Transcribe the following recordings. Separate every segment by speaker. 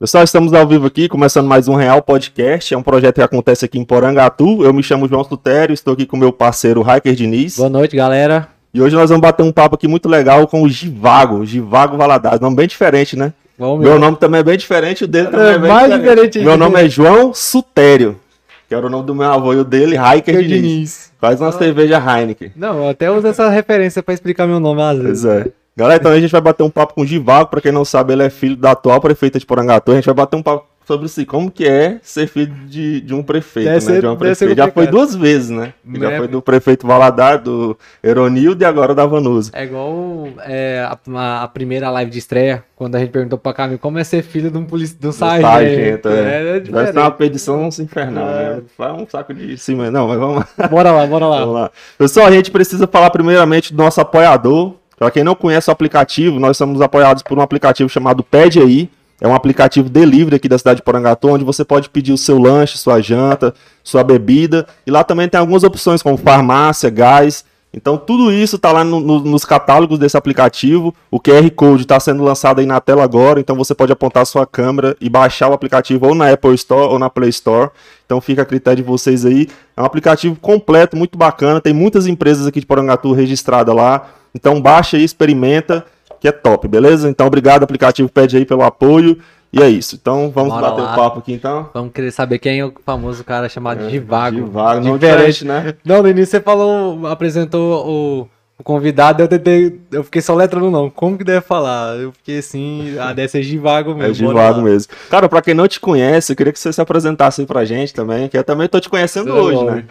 Speaker 1: Pessoal, estamos ao vivo aqui, começando mais um Real Podcast. É um projeto que acontece aqui em Porangatu. Eu me chamo João Sutério, estou aqui com meu parceiro Hiker Diniz.
Speaker 2: Boa noite, galera.
Speaker 1: E hoje nós vamos bater um papo aqui muito legal com o Givago, Givago Valadares. Nome bem diferente, né?
Speaker 2: Bom,
Speaker 1: Meu nome também é bem diferente, o dele também é,
Speaker 2: É
Speaker 1: bem
Speaker 2: mais
Speaker 1: diferente.
Speaker 2: diferente.
Speaker 1: Meu nome é João Sutério, que era o nome do meu avô e o dele, Hiker Diniz.
Speaker 2: Diniz.
Speaker 1: Faz uma cerveja Heineken.
Speaker 2: Não, eu até uso essa referência pra explicar meu nome às vezes.
Speaker 1: Pois é. Galera, então a gente vai bater um papo com o Givago. Pra quem não sabe, ele é filho da atual prefeita de Porangatu. A gente vai bater um papo sobre si, como que é ser filho de, de um prefeito,
Speaker 2: Deve
Speaker 1: né?
Speaker 2: ser-
Speaker 1: de uma
Speaker 2: deve
Speaker 1: prefeita. Já foi duas vezes, né? Já
Speaker 2: Né?
Speaker 1: foi do prefeito Valadares, do Eronildo e agora da Vanusa.
Speaker 2: É igual é, a, a- primeira live de estreia, quando a gente perguntou pra Camila como é ser filho de um, polici... de um
Speaker 1: Do
Speaker 2: sargento.
Speaker 1: sargento, é.
Speaker 2: É, é
Speaker 1: Vai
Speaker 2: diferente.
Speaker 1: ser uma petição infernal,
Speaker 2: É.
Speaker 1: né? Foi um saco de cima. Não, mas vamos
Speaker 2: Bora lá, bora lá.
Speaker 1: Vamos lá. Pessoal, a gente precisa falar primeiramente do nosso apoiador. Para quem não conhece o aplicativo, nós somos apoiados por um aplicativo chamado Pede Aí. É um aplicativo delivery aqui da cidade de Porangatu, onde você pode pedir o seu lanche, sua janta, sua bebida. E lá também tem algumas opções, como farmácia, gás. Então, tudo isso está lá no- no- nos catálogos desse aplicativo. O QR Code está sendo lançado aí na tela agora, então você pode apontar sua câmera e baixar o aplicativo ou na Apple Store ou na Play Store. Então, fica a critério de vocês aí. É um aplicativo completo, muito bacana. Tem muitas empresas aqui de Porangatu registradas lá. Então, baixa aí, experimenta, que é top, beleza? Então, obrigado, aplicativo Pede aí pelo apoio. E é isso. Então, vamos
Speaker 2: Bora
Speaker 1: bater o papo aqui, então.
Speaker 2: Vamos querer saber quem é o famoso cara chamado Givago.
Speaker 1: Divago, não
Speaker 2: Diferente.
Speaker 1: diferente, né?
Speaker 2: Não, no início você falou, apresentou o, o convidado, eu tentei, eu fiquei só letrando o nome. Como que deve falar? Eu fiquei assim, ah, deve ser Givago mesmo.
Speaker 1: É
Speaker 2: lá.
Speaker 1: mesmo. Cara, pra quem não te conhece, eu queria que você se apresentasse aí pra gente também, que eu também tô te conhecendo
Speaker 2: Tudo
Speaker 1: hoje,
Speaker 2: bom.
Speaker 1: né?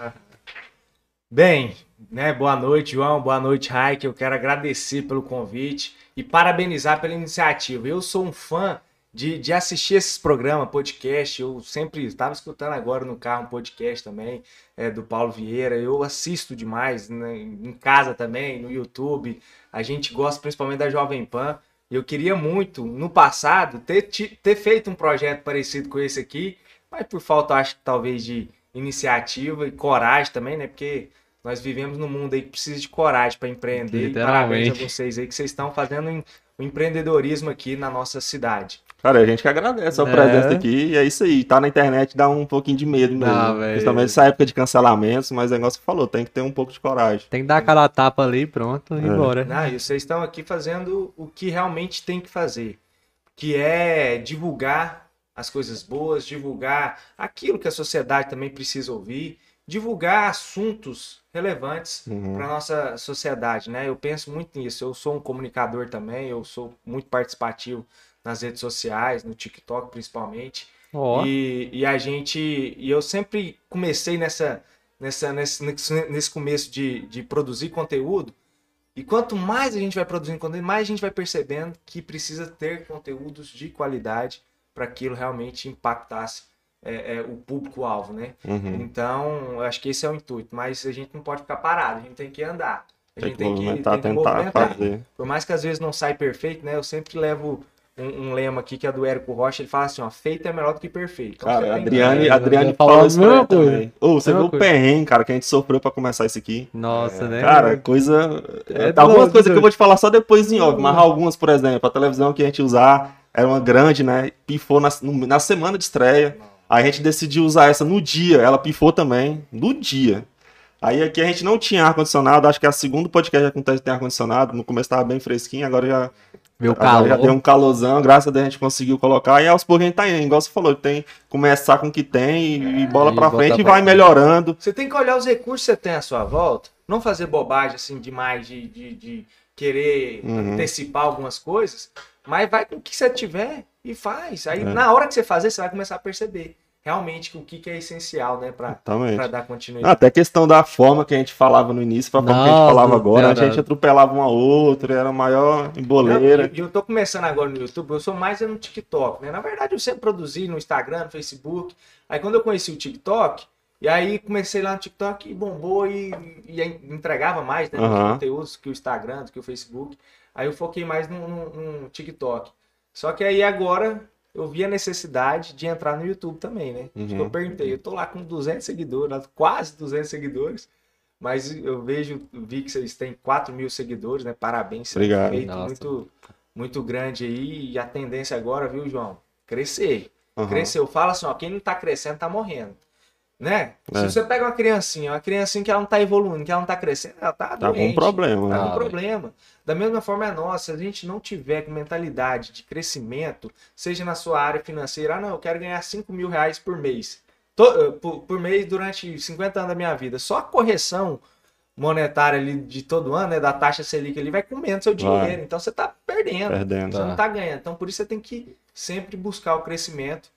Speaker 3: Bem, né, boa noite, João, boa noite, Raik. Eu quero agradecer pelo convite e parabenizar pela iniciativa. Eu sou um fã de, de assistir esses programas, podcast. Eu sempre estava escutando agora no carro um podcast também é, do Paulo Vieira. Eu assisto demais né, em casa também, no YouTube. A gente gosta principalmente da Jovem Pan. Eu queria muito, no passado, ter, ter feito um projeto parecido com esse aqui, mas por falta, acho que talvez de iniciativa e coragem também, né? Porque nós vivemos num mundo aí que precisa de coragem para empreender. E parabéns a
Speaker 2: Literalmente.
Speaker 3: vocês aí que vocês estão fazendo o empreendedorismo aqui na nossa cidade.
Speaker 1: Cara, a gente que agradece a
Speaker 2: É.
Speaker 1: presença aqui, e é isso aí. Tá na internet dá um pouquinho de medo mesmo.
Speaker 2: Velho.
Speaker 1: Principalmente nessa época de cancelamentos, mas é igual você falou, tem que ter um pouco de coragem.
Speaker 2: Tem que dar aquela tapa ali, pronto, e
Speaker 1: É.
Speaker 2: bora.
Speaker 3: Ah, e vocês estão aqui fazendo o que realmente tem que fazer, que é divulgar as coisas boas, divulgar aquilo que a sociedade também precisa ouvir, divulgar assuntos relevantes
Speaker 1: Uhum.
Speaker 3: para nossa sociedade, né? Eu penso muito nisso. Eu sou um comunicador também, eu sou muito participativo nas redes sociais, no TikTok principalmente.
Speaker 2: Ó,
Speaker 3: E, e a gente. E eu sempre comecei nessa, nessa, nesse, nesse nesse começo de, de produzir conteúdo. E quanto mais a gente vai produzindo conteúdo, mais a gente vai percebendo que precisa ter conteúdos de qualidade para aquilo realmente impactasse é, é, o público-alvo, né?
Speaker 1: Uhum.
Speaker 3: Então, eu acho que esse é o intuito. Mas a gente não pode ficar parado, a gente tem que andar. A
Speaker 1: Tem
Speaker 3: gente
Speaker 1: que
Speaker 3: tem que,
Speaker 1: movimentar,
Speaker 3: tem que
Speaker 1: tentar
Speaker 3: movimentar.
Speaker 1: fazer.
Speaker 3: Por mais que às vezes não sai perfeito, né? Eu sempre levo um, um lema aqui que é do Érico Rocha. Ele fala assim: ó, feito é melhor do que perfeito. Então,
Speaker 1: Cara,
Speaker 3: você tem
Speaker 1: Adriane,
Speaker 2: É,
Speaker 1: Adriane
Speaker 2: eu falava
Speaker 1: falou
Speaker 2: a
Speaker 1: isso pra também. Ô, você
Speaker 2: Mesma
Speaker 1: viu o perrengue, cara, que a gente sofreu pra começar isso aqui?
Speaker 2: nossa, né?
Speaker 1: Cara, coisa.
Speaker 2: É
Speaker 1: tá algumas coisas que eu vou te falar só depois em off, mas algumas, por exemplo, a televisão que a gente usar era uma grande, né? Pifou na, na semana de estreia. A gente decidiu usar essa no dia, ela pifou também, no dia. Aí aqui a gente não tinha ar-condicionado, acho que é o segundo podcast que acontece que tem ar-condicionado. No começo tava bem fresquinho, agora já,
Speaker 2: Meu
Speaker 1: agora
Speaker 2: calor.
Speaker 1: já deu um calorzão, graças a Deus a gente conseguiu colocar. E aos poucos a gente tá indo, igual você falou, tem que começar com o que tem e, e bola pra frente e vai
Speaker 2: frente.
Speaker 1: melhorando.
Speaker 3: Você tem que olhar os recursos que você tem à sua volta. Não fazer bobagem assim demais de, de, de querer
Speaker 1: Uhum.
Speaker 3: antecipar algumas coisas. Mas vai com o que você tiver e faz. Aí
Speaker 1: É.
Speaker 3: na hora que você fazer, você vai começar a perceber realmente o que, que é essencial, né? Pra dar continuidade.
Speaker 1: Até questão da forma que a gente falava no início pra forma que a gente falava agora. Antes a
Speaker 2: verdade.
Speaker 1: gente atropelava um ao outro, era a maior emboleira.
Speaker 3: E eu tô começando agora no YouTube, eu sou mais no TikTok, né? Na verdade, eu sempre produzi no Instagram, no Facebook. Aí quando eu conheci o TikTok, e aí comecei lá no TikTok e bombou e, e entregava mais, né?
Speaker 1: Aham.
Speaker 3: Conteúdos que o Instagram, do que o Facebook. Aí eu foquei mais no, no- no TikTok. Só que aí agora eu vi a necessidade de entrar no YouTube também, né? Que
Speaker 1: Uhum.
Speaker 3: eu perguntei, eu tô lá com 200 seguidores, quase 200 seguidores. Mas eu vejo, vi que vocês têm 4 mil seguidores, né? Parabéns,
Speaker 1: Obrigado.
Speaker 3: feito muito, muito grande aí. E a tendência agora, viu, João? crescer.
Speaker 1: Aham.
Speaker 3: Cresceu. Fala assim, ó, quem não tá crescendo tá morrendo. Né?
Speaker 1: É.
Speaker 3: Se você pega uma criancinha, uma criancinha que ela não tá evoluindo, que ela não tá crescendo, ela tá
Speaker 1: Tá com
Speaker 3: doente.
Speaker 1: um problema,
Speaker 3: Tá
Speaker 1: né?
Speaker 3: com
Speaker 2: Ah,
Speaker 3: problema. Da mesma forma é nossa, se a gente não tiver com mentalidade de crescimento, seja na sua área financeira, ah não, eu quero ganhar 5 mil reais por mês. To- eh, por, por mês durante 50 anos da minha vida. Só a correção monetária ali de todo ano, né, da taxa Selic ali, vai comendo seu dinheiro.
Speaker 1: Vai.
Speaker 3: Então você tá perdendo.
Speaker 1: Perdendo.
Speaker 3: Você não tá ganhando. Então por isso você tem que sempre buscar o crescimento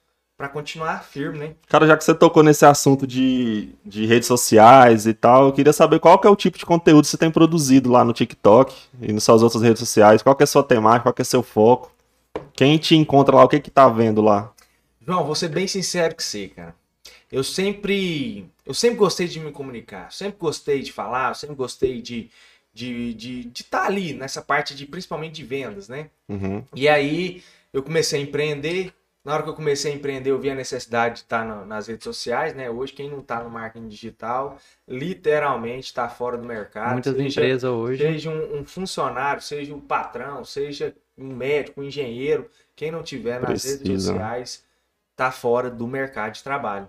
Speaker 3: para continuar firme, né?
Speaker 1: Cara, já que você tocou nesse assunto de, de redes sociais e tal, eu queria saber qual que é o tipo de conteúdo que você tem produzido lá no TikTok e nas suas outras redes sociais. Qual que é a sua temática, qual que é seu foco? Quem te encontra lá, o que que tá vendo lá?
Speaker 3: João, vou ser bem sincero com você, cara. Eu sempre, eu sempre gostei de me comunicar, sempre gostei de falar, sempre gostei de de de estar ali nessa parte de principalmente de vendas, né?
Speaker 1: Uhum.
Speaker 3: E aí eu comecei a empreender. Na hora que eu comecei a empreender, eu vi a necessidade de estar na- nas redes sociais, né? Hoje quem não está no marketing digital, literalmente está fora do mercado.
Speaker 2: Muitas
Speaker 3: seja-
Speaker 2: empresas hoje.
Speaker 3: Seja um, um funcionário, seja um patrão, seja um médico, um engenheiro, quem não tiver nas redes
Speaker 1: Precisa.
Speaker 3: sociais tá fora do mercado de trabalho.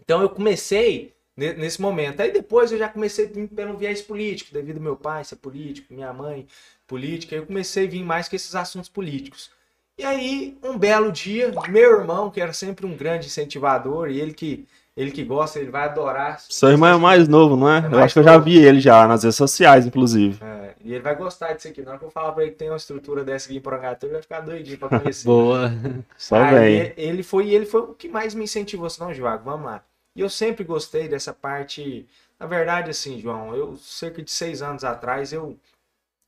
Speaker 3: Então eu comecei ne- nesse momento. Aí depois eu já comecei a vir pelo viés político, devido ao meu pai ser político, minha mãe política. Eu comecei a vir mais com esses assuntos políticos. E aí, um belo dia, meu irmão, que era sempre um grande incentivador, e ele que, ele que gosta, ele vai adorar.
Speaker 1: Seu irmão é mais novo, não é?
Speaker 3: É
Speaker 1: eu acho que eu já vi ele já nas redes sociais, inclusive.
Speaker 3: É, e ele vai gostar disso aqui. Na hora que eu falar pra ele que tem uma estrutura dessa aqui em Porangatu, ele vai ficar doidinho pra conhecer.
Speaker 2: Boa.
Speaker 1: Só vem.
Speaker 3: ele foi, ele foi o que mais me incentivou, assim, não, João, vamos lá. E eu sempre gostei dessa parte. Na verdade, assim, João, eu cerca de seis anos atrás eu,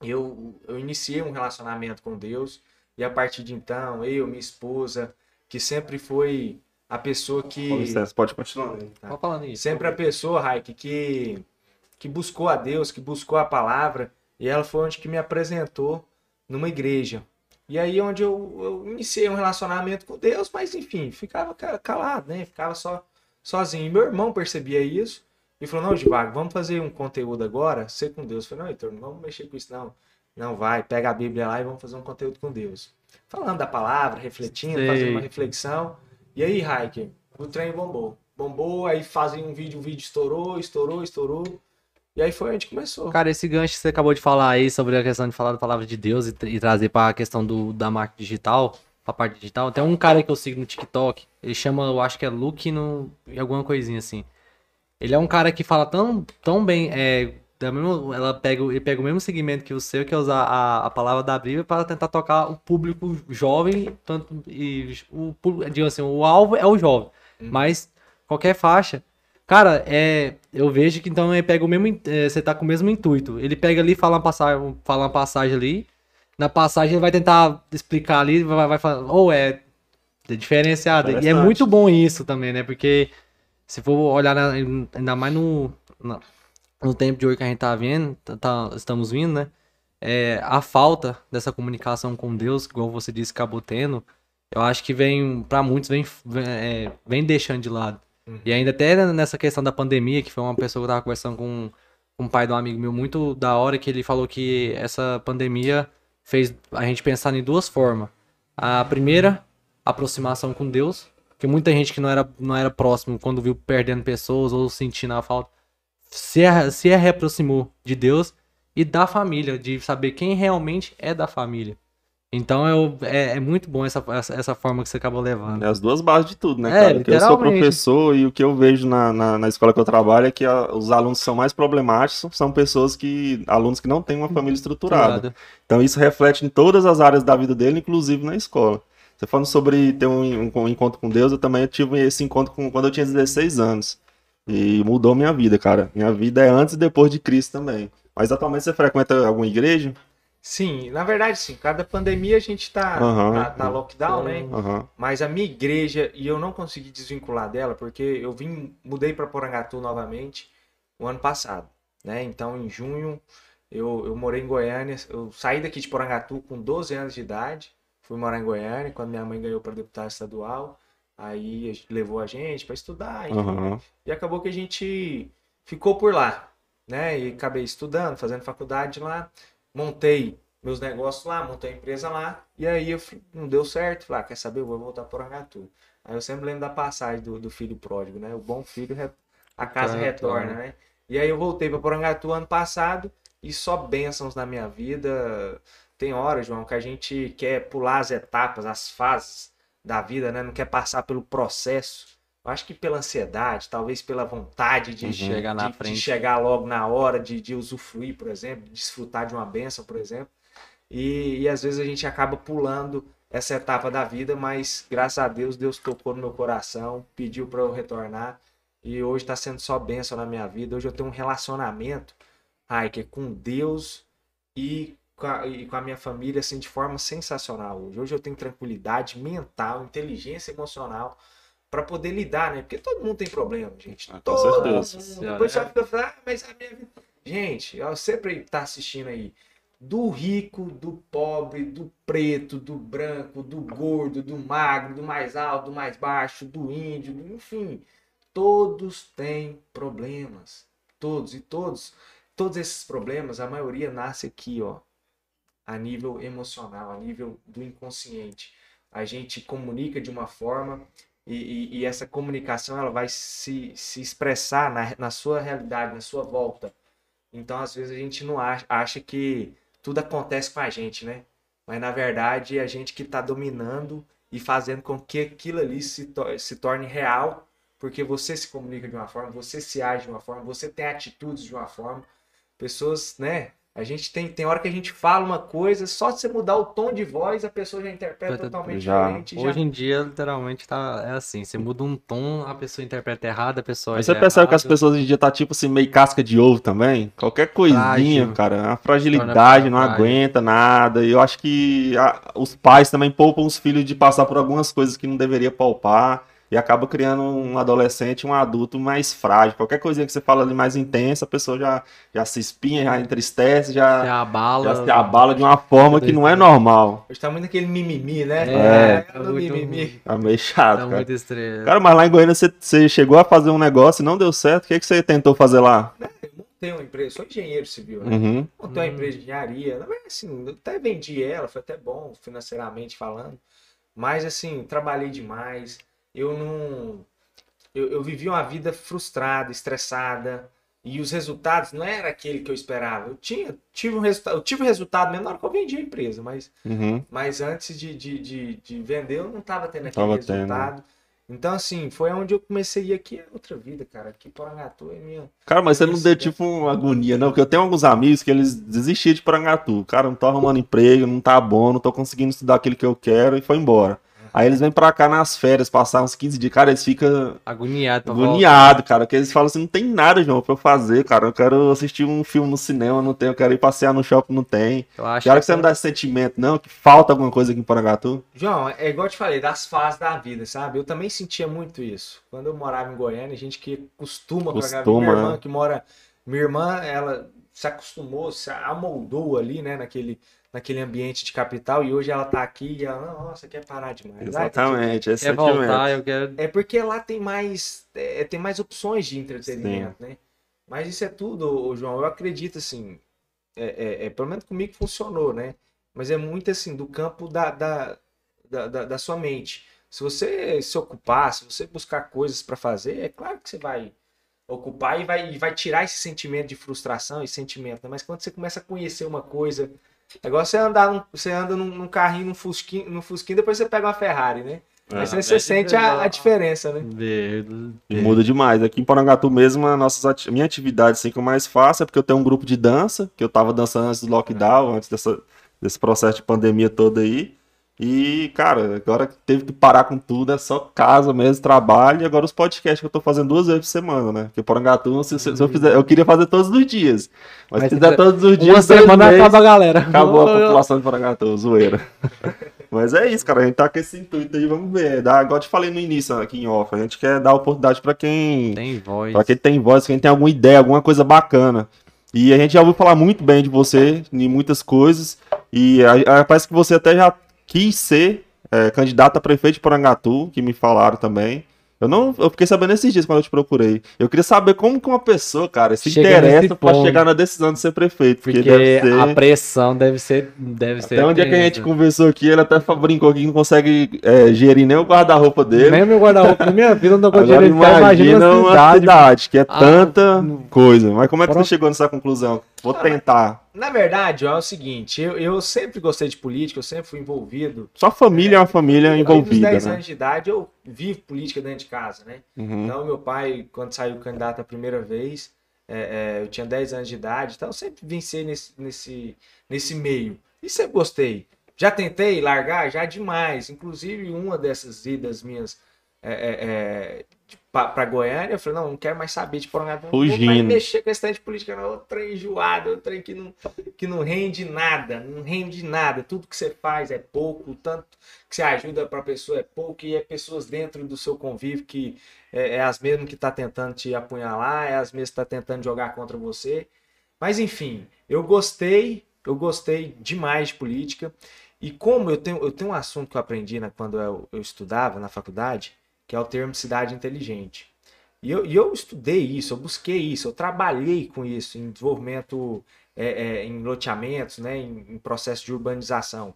Speaker 3: eu, eu iniciei um relacionamento com Deus. E a partir de então, eu, minha esposa, que sempre foi a pessoa que.
Speaker 1: Com licença, pode continuar.
Speaker 2: Só falando isso.
Speaker 3: Sempre a pessoa, Raik, que, que buscou a Deus, que buscou a palavra, e ela foi onde que me apresentou numa igreja. E aí onde eu, eu iniciei um relacionamento com Deus, mas enfim, ficava ca- calado, né? Ficava só sozinho. E meu irmão percebia isso e falou: Não, Divago, vamos fazer um conteúdo agora, ser com Deus. Eu falei: Não, Heitor, não vamos mexer com isso, não. Não vai, pega a Bíblia lá e vamos fazer um conteúdo com Deus. Falando da palavra, refletindo,
Speaker 2: Sei.
Speaker 3: fazendo uma reflexão. E aí, Raik, o trem bombou. Bombou, aí fazem um vídeo, o vídeo estourou, estourou, estourou. E aí foi onde começou.
Speaker 2: Cara, esse gancho que você acabou de falar aí sobre a questão de falar da palavra de Deus e, e trazer para a questão do, da marca digital, pra parte digital. Tem um cara que eu sigo no TikTok, ele chama, eu acho que é Luke no, e alguma coisinha assim. Ele é um cara que fala tão, tão bem, é, da mesma, ela pega, ele pega o mesmo segmento que o seu, que é usar a, a palavra da Bíblia para tentar tocar o público jovem, tanto e o digo assim, o alvo é o jovem, mas qualquer faixa. Cara, é, eu vejo que então ele pega o mesmo, é, você tá com o mesmo intuito. Ele pega ali, fala uma passagem, fala uma passagem ali, na passagem ele vai tentar explicar ali, vai, vai falar, ou é diferenciado. E é muito bom isso também, né? Porque se for olhar na- ainda mais no, na- no tempo de hoje que a gente tá vendo, tá- tá- estamos vindo, né? É, a falta dessa comunicação com Deus, igual você disse, acabou tendo, eu acho que vem, pra muitos, vem, vem, é, vem deixando de lado. E ainda até nessa questão da pandemia, que foi uma pessoa que eu tava conversando com, com o pai de um amigo meu muito da hora, que ele falou que essa pandemia fez a gente pensar em duas formas. A primeira, aproximação com Deus, que muita gente que não era, não era próximo, quando viu perdendo pessoas ou sentindo a falta, se, se reaproximou de Deus e da família, de saber quem realmente é da família. Então eu, é, é muito bom essa, essa, essa forma que você acabou levando.
Speaker 1: É as duas bases de tudo, né,
Speaker 2: É,
Speaker 1: cara? Porque eu sou professor e o que eu vejo na, na, na escola que eu trabalho é que a- os alunos que são mais problemáticos são pessoas que. alunos que não têm uma família estruturada. Então isso reflete em todas as áreas da vida dele, inclusive na escola. Você falando sobre ter um, um- um encontro com Deus, eu também tive esse encontro com, quando eu tinha 16 anos. E mudou minha vida, cara. Minha vida é antes e depois de Cristo também. Mas atualmente você frequenta alguma igreja?
Speaker 3: Sim, na verdade, sim. Cada pandemia a gente tá,
Speaker 1: Aham.
Speaker 3: tá, tá lockdown, né?
Speaker 1: Aham.
Speaker 3: Mas a minha igreja, e eu não consegui desvincular dela, porque eu vim, mudei para Porangatu novamente o ano passado, né? Então, em junho, eu, eu morei em Goiânia, eu saí daqui de Porangatu com 12 anos de idade, fui morar em Goiânia, quando minha mãe ganhou para deputado estadual, aí levou a gente para estudar, enfim,
Speaker 1: Aham.
Speaker 3: e acabou que a gente ficou por lá, né? E acabei estudando, fazendo faculdade lá. Montei meus negócios lá, montei a empresa lá. E aí eu fui- não deu certo. Falei, ah, quer saber? Eu vou voltar para Porangatu. Aí eu sempre lembro da passagem do, do filho pródigo, né? O bom filho, a casa
Speaker 2: Retorna.
Speaker 3: retorna, né? E aí eu voltei para Porangatu ano passado e só bênçãos na minha vida. Tem horas, João, que a gente quer pular as etapas, as fases da vida, né? Não quer passar pelo processo. Eu acho que pela ansiedade, talvez pela vontade de,
Speaker 2: Uhum. Chegar na
Speaker 3: de- de
Speaker 2: frente.
Speaker 3: chegar logo na hora, de, de usufruir, por exemplo, de desfrutar de uma benção, por exemplo. E, e às vezes a gente acaba pulando essa etapa da vida, mas graças a Deus, Deus tocou no meu coração, pediu para eu retornar. E hoje está sendo só bênção na minha vida. Hoje eu tenho um relacionamento, Raik, com Deus e com, a, e com a minha família assim, de forma sensacional hoje. Hoje eu tenho tranquilidade mental, inteligência emocional para poder lidar, né? Porque todo mundo tem problema, gente.
Speaker 1: Ah, com
Speaker 3: todo
Speaker 1: certeza.
Speaker 3: mundo. Depois você
Speaker 2: é.
Speaker 3: fica falando, ah, mas a minha vida. Gente, ó, sempre tá assistindo aí. Do rico, do pobre, do preto, do branco, do gordo, do magro, do mais alto, do mais baixo, do índio, enfim. Todos têm problemas. Todos. E todos, todos esses problemas, a maioria nasce aqui, ó. A nível emocional, a nível do inconsciente. A gente comunica de uma forma e, e- e essa comunicação ela vai se, se expressar na, na sua realidade, na sua volta. Então, às vezes, a gente não acha, acha que tudo acontece com a gente, né? Mas, na verdade, é a gente que está dominando e fazendo com que aquilo ali se, to- se torne real, porque você se comunica de uma forma, você se age de uma forma, você tem atitudes de uma forma. Pessoas, né? A gente tem, tem hora que a gente fala uma coisa, só se você mudar o tom de voz, a pessoa já interpreta
Speaker 2: Já-
Speaker 3: totalmente
Speaker 1: já.
Speaker 3: diferente.
Speaker 2: Hoje em dia, literalmente, tá, é assim. Você muda um tom, a pessoa interpreta errado, a pessoa
Speaker 1: Mas
Speaker 2: já
Speaker 1: você
Speaker 2: é
Speaker 1: percebe que as
Speaker 2: errado.
Speaker 1: pessoas hoje em dia tá tipo assim, meio casca de ovo também? Qualquer coisinha,
Speaker 2: Frágil.
Speaker 1: cara, a fragilidade não aguenta nada. E eu acho que a- os pais também poupam os filhos de passar por algumas coisas que não deveria poupar. E acaba criando um adolescente, um adulto mais frágil. Qualquer coisinha que você fala ali mais intensa, a pessoa já, já se espinha, já entristece, já,
Speaker 2: abala.
Speaker 1: já se abala de uma forma que não é normal.
Speaker 3: Hoje tá muito aquele mimimi, né?
Speaker 2: É,
Speaker 3: Ah,
Speaker 2: tá
Speaker 3: do
Speaker 2: muito-
Speaker 3: mimimi.
Speaker 1: É meio chato,
Speaker 2: Tá
Speaker 1: cara.
Speaker 2: muito estrela.
Speaker 1: Cara, mas lá em Goiânia você, você chegou a fazer um negócio e não deu certo. O que, que você tentou fazer lá?
Speaker 3: Montei uma empresa, sou engenheiro civil, né?
Speaker 1: Uhum.
Speaker 3: Montei uma
Speaker 2: Hum.
Speaker 3: empresa de engenharia. Mas assim, eu até vendi ela, foi até bom financeiramente falando. Mas assim, trabalhei demais. Eu não. Eu, eu vivi uma vida frustrada, estressada. E os resultados não era aquele que eu esperava. Eu tinha, tive um resultado, eu tive um resultado mesmo na hora que eu vendi a empresa, mas
Speaker 1: Uhum.
Speaker 3: Mas antes de, de, de, de vender, eu não estava tendo aquele
Speaker 1: Tava tendo.
Speaker 3: resultado. Então, assim, foi onde eu comecei a ir aqui é outra vida, cara. Aqui Porangatu é minha.
Speaker 1: Cara, mas você não deu tipo uma agonia, não? Porque eu tenho alguns amigos que eles desistiram de Porangatu. Cara, não tô arrumando emprego, não tá bom, não tô conseguindo estudar aquilo que eu quero e foi embora. Aí eles vêm pra cá nas férias, passar uns 15 dias, cara, eles ficam
Speaker 2: Agoniado pra
Speaker 1: agoniados, cara, porque eles falam assim, não tem nada, João, pra eu fazer, cara. Eu quero assistir um filme no cinema, não tem. Eu quero ir passear no shopping, não tem.
Speaker 2: Eu acho
Speaker 1: Que hora que você não dá esse sentimento, não? Que falta alguma coisa aqui em Porangatu?
Speaker 3: João, é igual eu te falei, das fases da vida, sabe? Eu também sentia muito isso. Quando eu morava em Goiânia, a gente que costuma pra.
Speaker 1: Costuma,
Speaker 3: Minha irmã
Speaker 1: né?
Speaker 3: que mora. Minha irmã, ela se acostumou, se amoldou ali, né, naquele, naquele ambiente de capital, e hoje ela tá aqui e ela, nossa, quer parar demais. Ai, tá
Speaker 1: Exatamente,
Speaker 2: Quer
Speaker 1: sentimento.
Speaker 2: voltar, eu quero.
Speaker 3: É porque lá tem mais, é, tem mais opções de entretenimento, né? Mas isso é tudo, João. Eu acredito assim, é, é- é, pelo menos comigo funcionou, né? Mas é muito assim do campo da, da, da, da- da sua mente. Se você se ocupar, se você buscar coisas para fazer, é claro que você vai ocupar e vai, e vai tirar esse sentimento de frustração e sentimento. né? Mas quando você começa a conhecer uma coisa, é igual você andar, num- você anda num, num carrinho, num fusquinho, num fusquinho, depois você pega uma Ferrari, né? Aí você, você sente a, a diferença, né?
Speaker 1: E muda demais. Aqui em Porangatu mesmo, a nossas ati- minha atividade assim, que eu mais faço é porque eu tenho um grupo de dança, que eu tava dançando antes do lockdown, antes dessa, desse processo de pandemia todo aí. E, cara, agora que teve que parar com tudo, é só casa mesmo, trabalho, e agora os podcasts que eu tô fazendo duas vezes por semana, né? Porque Porangatu, se, se- se eu fizer, eu queria fazer todos os dias. Mas,
Speaker 2: Mas
Speaker 1: se fizer todos os dias,
Speaker 2: Uma semana
Speaker 1: meses,
Speaker 2: acaba a galera.
Speaker 1: Acabou a população de Porangatu, zoeira. Mas é isso, cara. A gente tá com esse intuito aí, vamos ver. Dá, igual eu te falei no início aqui em off, a gente quer dar oportunidade pra quem,
Speaker 2: Tem voz.
Speaker 1: pra quem tem voz, quem tem alguma ideia, alguma coisa bacana. E a gente já ouviu falar muito bem de você em muitas coisas. E a- a- parece que você até já quis ser é, candidato a prefeito de Porangatu, que me falaram também. Eu não, eu fiquei sabendo esses dias quando eu te procurei. Eu queria saber como que uma pessoa, cara, se
Speaker 2: Chega
Speaker 1: interessa
Speaker 2: ponto.
Speaker 1: chegar na decisão de ser prefeito. Porque,
Speaker 2: Porque
Speaker 1: deve ser.
Speaker 2: a pressão deve ser. Deve ser
Speaker 1: Até onde é que a gente conversou aqui, ele até brincou que não consegue é, gerir nem o guarda-roupa dele.
Speaker 2: Nem meu guarda-roupa na minha vida não
Speaker 1: Agora
Speaker 2: conseguindo ficar,
Speaker 1: imagina
Speaker 2: imagina
Speaker 1: uma cidade,
Speaker 2: cidade.
Speaker 1: que é
Speaker 2: Ah,
Speaker 1: tanta
Speaker 2: não-
Speaker 1: coisa. Mas como é que
Speaker 2: Pronto.
Speaker 1: você chegou nessa conclusão? Vou tentar.
Speaker 3: Na verdade, ó, é o seguinte, eu, eu sempre gostei de política, eu sempre fui envolvido.
Speaker 1: Sua família é uma família
Speaker 3: Desde os
Speaker 1: envolvida,
Speaker 3: 10
Speaker 1: né?
Speaker 3: anos de idade eu vivo política dentro de casa, né?
Speaker 1: Uhum.
Speaker 3: Então, meu pai, quando saiu candidato a primeira vez, é, é, eu tinha 10 anos de idade, então eu sempre venci nesse, nesse, nesse meio. E sempre gostei. Já tentei largar? Já demais. Inclusive, uma dessas idas minhas é, pra Goiânia, eu falei, não, não quero mais saber de Porangatu. Não vou mais mexer com esse trem de política, não. Outro trem enjoado, outro trem que não, que não rende nada, não rende nada. Tudo que você faz é pouco, o tanto que você ajuda para a pessoa é pouco, e é pessoas dentro do seu convívio que é, é as mesmas que tá tentando te apunhalar, é as mesmas que tá tentando jogar contra você. Mas enfim, eu gostei, eu gostei demais de política. E como eu tenho, eu tenho um assunto que eu aprendi né, quando eu, eu estudava na faculdade, que é o termo cidade inteligente. E eu, e eu estudei isso, eu busquei isso, eu trabalhei com isso em desenvolvimento, é, é, em loteamentos, né, em, em processo de urbanização.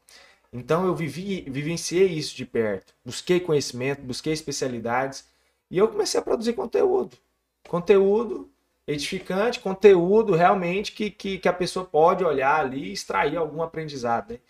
Speaker 3: Então eu vivi, vivenciei isso de perto, busquei conhecimento, busquei especialidades e eu comecei a produzir conteúdo. Conteúdo edificante, conteúdo realmente que, que, que a pessoa pode olhar ali e extrair algum aprendizado. né?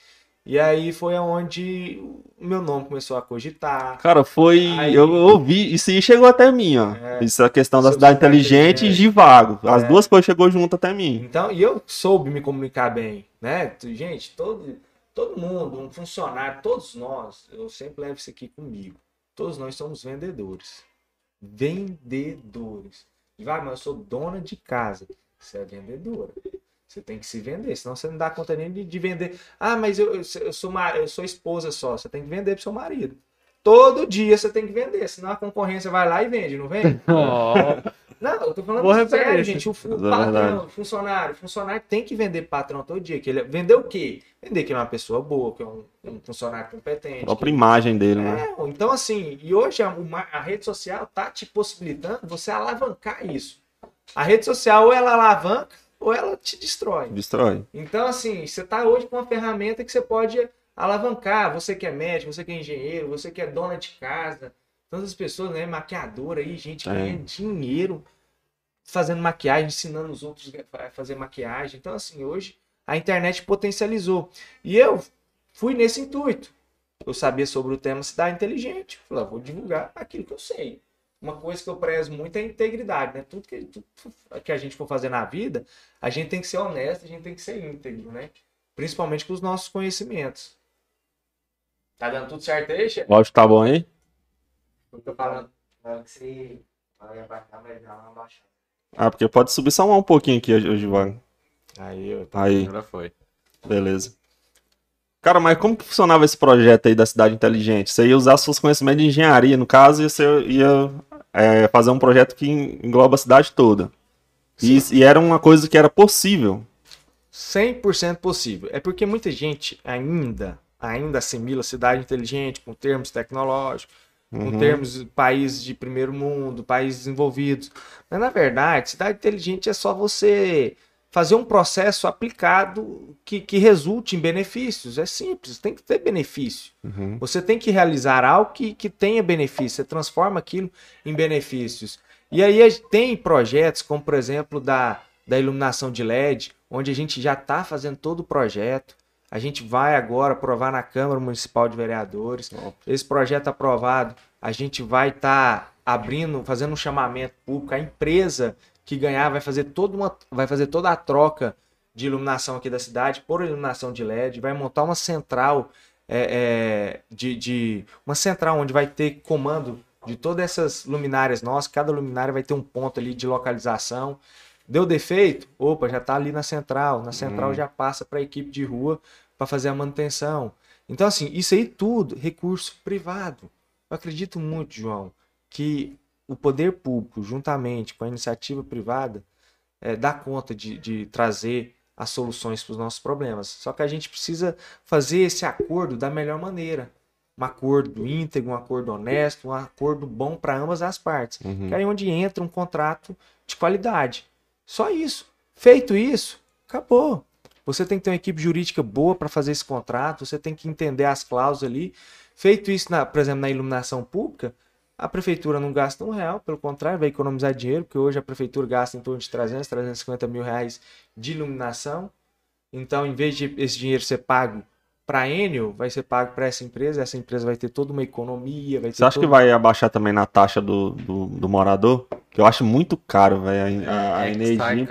Speaker 3: E aí foi onde o meu nome começou a cogitar.
Speaker 1: Cara, foi.
Speaker 3: Aí-
Speaker 1: Eu ouvi, isso aí chegou até mim, ó.
Speaker 3: É.
Speaker 1: Isso é a questão da cidade inteligente e de vago. As
Speaker 3: É.
Speaker 1: duas coisas chegou junto até mim.
Speaker 3: Então, e eu soube me comunicar bem, né? Gente, todo, todo mundo, um funcionário, todos nós, eu sempre levo isso aqui comigo. Todos nós somos vendedores. Vendedores. Vai, mas eu sou dona de casa. Você é vendedora. Você tem que se vender, senão você não dá conta nem de, de vender. Ah, mas eu, eu, eu sou, eu sou esposa só. Você tem que vender pro seu marido. Todo dia você tem que vender, senão a concorrência vai lá e vende, não vende? Não, eu tô falando
Speaker 2: Boa
Speaker 3: sério,
Speaker 2: referência.
Speaker 3: gente. O, o
Speaker 1: É
Speaker 3: patrão, o funcionário, o funcionário tem que vender patrão todo dia. Que ele, vender o quê? Vender que é uma pessoa boa, que é um, um funcionário competente.
Speaker 1: A própria imagem dele, né?
Speaker 3: É, então assim, e hoje a, uma- a rede social tá te possibilitando você alavancar isso. A rede social ou ela alavanca ou ela te destrói.
Speaker 1: Destrói.
Speaker 3: Então, assim, você está hoje com uma ferramenta que você pode alavancar. Você que é médico, você que é engenheiro, você que é dona de casa, tantas pessoas, né? Maquiadora aí, gente
Speaker 1: É.
Speaker 3: ganhando dinheiro fazendo maquiagem, ensinando os outros a fazer maquiagem. Então, assim, hoje a internet potencializou. E eu fui nesse intuito. Eu sabia sobre o tema cidade inteligente. Falei, ah, vou divulgar aquilo que eu sei. Uma coisa que eu prezo muito é a integridade, né? Tudo que, tudo que a gente for fazer na vida, a gente tem que ser honesto, a gente tem que ser íntegro, né? Principalmente com os nossos conhecimentos. Tá dando tudo certo aí, chefe?
Speaker 1: O áudio tá bom aí?
Speaker 3: Eu tô falando.
Speaker 4: Na hora que você vai abaixar, vai dar uma baixada.
Speaker 1: Ah, porque pode subir só um pouquinho aqui, hoje.
Speaker 3: Aí, eu...
Speaker 1: Aí,
Speaker 2: Agora foi.
Speaker 1: beleza. Cara, mas como que funcionava esse projeto aí da cidade inteligente? Você ia usar seus conhecimentos de engenharia, no caso, e você ia é, fazer um projeto que engloba a cidade toda. E, e era uma coisa que era possível.
Speaker 3: 100% possível. É porque muita gente ainda, ainda assimila cidade inteligente com termos tecnológicos, com
Speaker 1: Uhum.
Speaker 3: termos países de primeiro mundo, países desenvolvidos. Mas na verdade, cidade inteligente é só você fazer um processo aplicado que, que resulte em benefícios. É simples, tem que ter benefício.
Speaker 1: Uhum.
Speaker 3: Você tem que realizar algo que, que tenha benefício, você transforma aquilo em benefícios. E aí tem projetos, como por exemplo da, da iluminação de LED, onde a gente já está fazendo todo o projeto. A gente vai agora aprovar na Câmara Municipal de Vereadores. Esse projeto aprovado, a gente vai estar abrindo, fazendo um chamamento público. A empresa que ganhar vai fazer toda uma, vai fazer toda a troca de iluminação aqui da cidade por iluminação de LED, vai montar uma central é, é, de, de uma central onde vai ter comando de todas essas luminárias nossas. Cada luminária vai ter um ponto ali de localização. Deu defeito? Opa, já está ali na central. Na central
Speaker 1: Hum.
Speaker 3: já passa para a equipe de rua para fazer a manutenção. Então, assim, isso aí tudo, recurso privado. Eu acredito muito, João, que o poder público, juntamente com a iniciativa privada, eh, dá conta de, de trazer as soluções para os nossos problemas. Só que a gente precisa fazer esse acordo da melhor maneira. um acordo íntegro, um acordo honesto, um acordo bom para ambas as partes.
Speaker 1: Uhum.
Speaker 3: Que é onde entra um contrato de qualidade. Só isso. Feito isso, acabou. Você tem que ter uma equipe jurídica boa para fazer esse contrato, você tem que entender as cláusulas ali. Feito isso, na, por exemplo, na iluminação pública, a prefeitura não gasta um real, pelo contrário, vai economizar dinheiro, porque hoje a prefeitura gasta em torno de 300, 350 mil reais de iluminação. Então, em vez de esse dinheiro ser pago para a Enel, vai ser pago para essa empresa, essa empresa vai ter toda uma economia, vai ter
Speaker 1: Você acha
Speaker 3: todo-
Speaker 1: que vai abaixar também na taxa do, do, do morador? Que eu acho muito caro, velho. A, a, a
Speaker 2: É,
Speaker 1: energia em.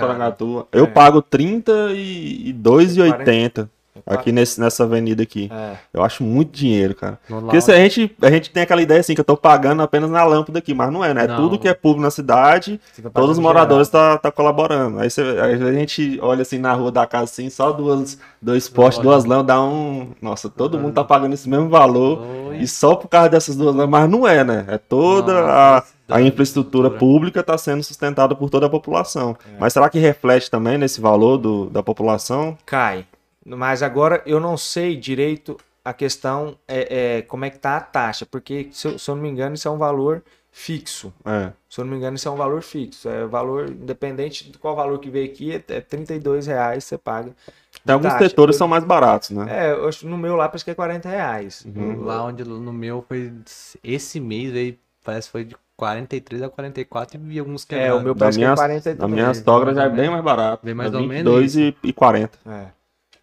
Speaker 1: Eu
Speaker 3: É.
Speaker 1: pago R$ 32,80 aqui nesse, nessa avenida aqui.
Speaker 3: É.
Speaker 1: Eu acho muito dinheiro, cara.
Speaker 2: No
Speaker 1: Porque se a gente, a gente tem aquela ideia assim, que eu tô pagando apenas na lâmpada aqui, mas não é, né? É
Speaker 2: Não.
Speaker 1: tudo que é público na cidade,
Speaker 3: tá
Speaker 1: todos os moradores tá, tá colaborando. Aí, você, aí a gente olha assim na rua da casa assim, só duas, dois postes, duas lâmpadas, dá um. Nossa, todo mundo tá pagando esse mesmo valor.
Speaker 2: Oi.
Speaker 1: E só por causa dessas duas lâmpadas, mas não é, né? É toda a,
Speaker 2: Nossa,
Speaker 1: a infraestrutura
Speaker 2: infraestrutura.
Speaker 1: pública está sendo sustentada por toda a população. Mas será que reflete também nesse valor do, da população?
Speaker 3: Cai. Mas agora eu não sei direito a questão é, é, como é que tá a taxa, porque se eu, se eu não me engano isso é um valor fixo.
Speaker 1: É.
Speaker 3: Se eu não me engano isso é um valor fixo. É valor independente de qual valor que veio aqui, é, é 32 reais você paga.
Speaker 1: Tem alguns
Speaker 3: Taxa.
Speaker 1: setores que
Speaker 3: Eu-
Speaker 1: são mais baratos, né?
Speaker 3: É, eu acho, no meu lá parece que é 40 reais.
Speaker 1: Uhum.
Speaker 2: Lá onde no meu foi esse mês aí, parece que foi de 43 a 44 e vi alguns
Speaker 3: É,
Speaker 2: quebrados.
Speaker 3: o meu parece
Speaker 1: minha,
Speaker 3: que é 40
Speaker 1: da minha sogra já é bem mais barato.
Speaker 2: Bem mais
Speaker 1: é
Speaker 2: ou menos
Speaker 1: 22 e, e 40.
Speaker 3: É.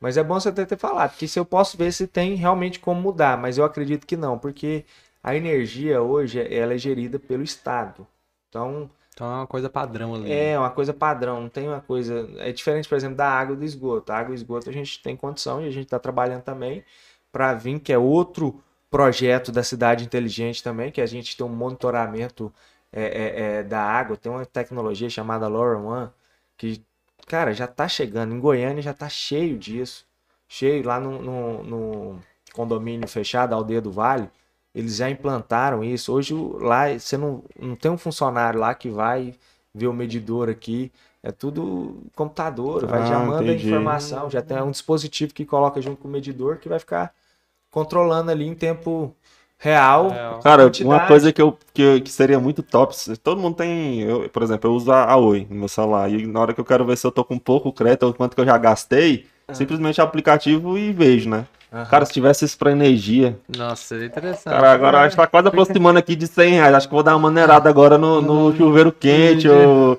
Speaker 3: Mas é bom você ter, ter falado, porque se eu posso ver se tem realmente como mudar, mas eu acredito que não, porque a energia hoje ela é gerida pelo Estado. Então,
Speaker 2: Então é uma coisa padrão ali.
Speaker 3: é uma coisa padrão, não tem uma coisa. É diferente, por exemplo, da água e do esgoto. A água e esgoto a gente tem condição e a gente está trabalhando também para vir, que é outro projeto da cidade inteligente também, que a gente tem um monitoramento é, é, é, da água, tem uma tecnologia chamada LoRaWAN, que, cara, já tá chegando. Em Goiânia já tá cheio disso. Cheio lá no, no, no condomínio fechado, Aldeia do Vale. Eles já implantaram isso. Hoje lá você não, não tem um funcionário lá que vai ver o medidor aqui. É tudo computador, vai já
Speaker 1: Ah,
Speaker 3: manda a
Speaker 1: entendi.
Speaker 3: informação, já tem um dispositivo que coloca junto com o medidor que vai ficar controlando ali em tempo real.
Speaker 2: Real.
Speaker 1: Cara,
Speaker 3: quantidade.
Speaker 1: uma coisa que, eu, que, que seria muito top, todo mundo tem, eu, por exemplo, eu uso a, Oi no meu celular, e na hora que eu quero ver se eu tô com pouco crédito ou quanto que eu já gastei, simplesmente o aplicativo e vejo, né?
Speaker 3: Aham.
Speaker 1: Cara, se tivesse isso pra energia,
Speaker 2: Nossa, seria interessante.
Speaker 1: cara, agora a gente tá quase aproximando aqui de 100 reais, acho que vou dar uma maneirada agora no, no chuveiro quente ou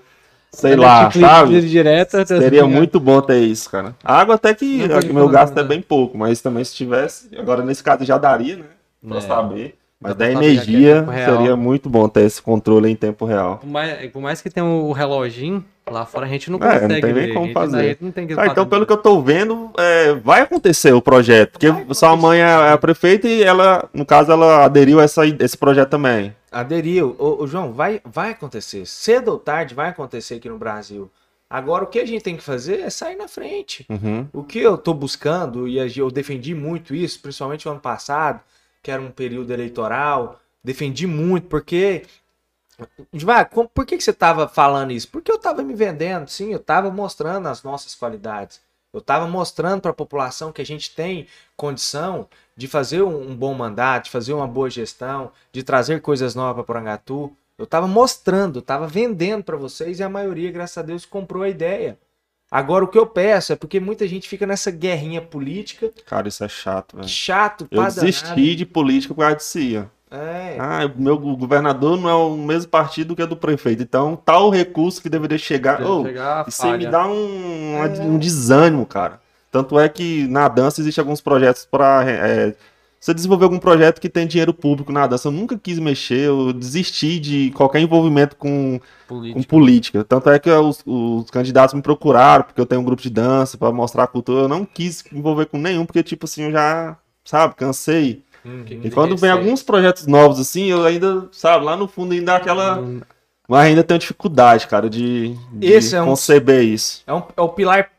Speaker 1: sei lá, sabe?
Speaker 2: Direto,
Speaker 1: Seria muito bom ter isso, cara. A água até que aqui meu gasto é
Speaker 2: né?
Speaker 1: bem pouco, mas também se tivesse, agora nesse caso já daria, né? Pra
Speaker 2: É.
Speaker 1: saber. Mas
Speaker 2: Dá
Speaker 1: da energia
Speaker 2: real.
Speaker 1: seria muito bom ter esse controle em tempo real.
Speaker 2: Por mais, por mais que tenha o reloginho, lá fora a gente não
Speaker 1: É, não
Speaker 2: consegue
Speaker 1: tem nem
Speaker 2: ver.
Speaker 1: como
Speaker 2: a gente,
Speaker 1: fazer.
Speaker 2: Não tem que
Speaker 1: Ah, então, pelo que eu tô vendo, é, vai acontecer o projeto. Porque sua mãe é a prefeita e ela, no caso, ela aderiu a essa, esse projeto também.
Speaker 3: Aderiu. Ô, ô, João, vai, vai acontecer. Cedo ou tarde vai acontecer aqui no Brasil. Agora, o que a gente tem que fazer é sair na frente.
Speaker 1: Uhum.
Speaker 3: O que eu tô buscando, e eu defendi muito isso, principalmente no ano passado, que era um período eleitoral, defendi muito, porque. Vai, por que, que você tava falando isso? Porque eu tava me vendendo, sim, eu tava mostrando as nossas qualidades. Eu tava mostrando para a população que a gente tem condição de fazer um, bom mandato, de fazer uma boa gestão, de trazer coisas novas para Porangatu. Eu tava mostrando, eu tava vendendo para vocês e a maioria, graças a Deus, comprou a ideia. Agora o que eu peço é porque muita gente fica nessa guerrinha política,
Speaker 1: Cara, isso é chato, velho.
Speaker 3: chato,
Speaker 1: Eu desisti de política por causa aí, ó.
Speaker 3: É.
Speaker 1: Ah, o meu governador não é o mesmo partido que o do prefeito. Então, tal recurso que deveria chegar. Ô,
Speaker 2: chegar
Speaker 1: Isso aí me dá um,
Speaker 3: É.
Speaker 1: um desânimo, cara. Tanto é que na dança existe alguns projetos para você desenvolver algum projeto que tem dinheiro público na dança. Eu nunca quis mexer, eu desisti de qualquer envolvimento com, com
Speaker 2: política.
Speaker 1: política. Tanto é que os, os candidatos me procuraram, porque eu tenho um grupo de dança para mostrar a cultura. Eu não quis me envolver com nenhum, porque, tipo assim, eu já, sabe, cansei.
Speaker 3: Uhum.
Speaker 1: E quando vem alguns projetos novos, assim, eu ainda, sabe, lá no fundo ainda dá aquela.
Speaker 2: Hum,
Speaker 1: Mas ainda tenho dificuldade, cara, de, de
Speaker 3: Esse é um-
Speaker 1: conceber isso.
Speaker 3: É, um- é o pilar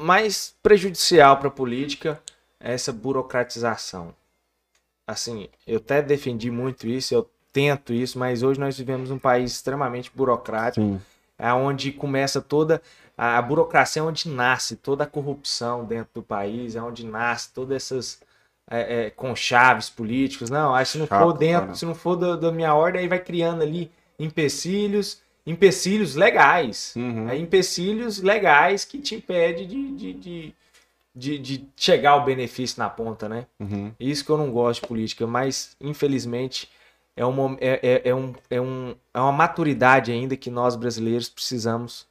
Speaker 3: mais prejudicial para a política, é essa burocratização. Assim, eu até defendi muito isso, eu tento isso, mas hoje nós vivemos um país extremamente burocrático,
Speaker 1: Sim.
Speaker 3: é onde começa toda a, burocracia, é onde nasce toda a corrupção dentro do país, é onde nasce todas essas é, é, com chaves políticos, não. Aí se não
Speaker 1: Chato,
Speaker 3: for dentro,
Speaker 1: cara.
Speaker 3: se não for da, da minha ordem, aí vai criando ali empecilhos, empecilhos legais.
Speaker 1: Uhum.
Speaker 3: É empecilhos legais que te impede de, de, de, de, de chegar ao benefício na ponta, né?
Speaker 1: Uhum.
Speaker 3: Isso que eu não gosto de política, mas infelizmente é, um, mom- é, é, é, um, é, um, é uma maturidade ainda que nós brasileiros precisamos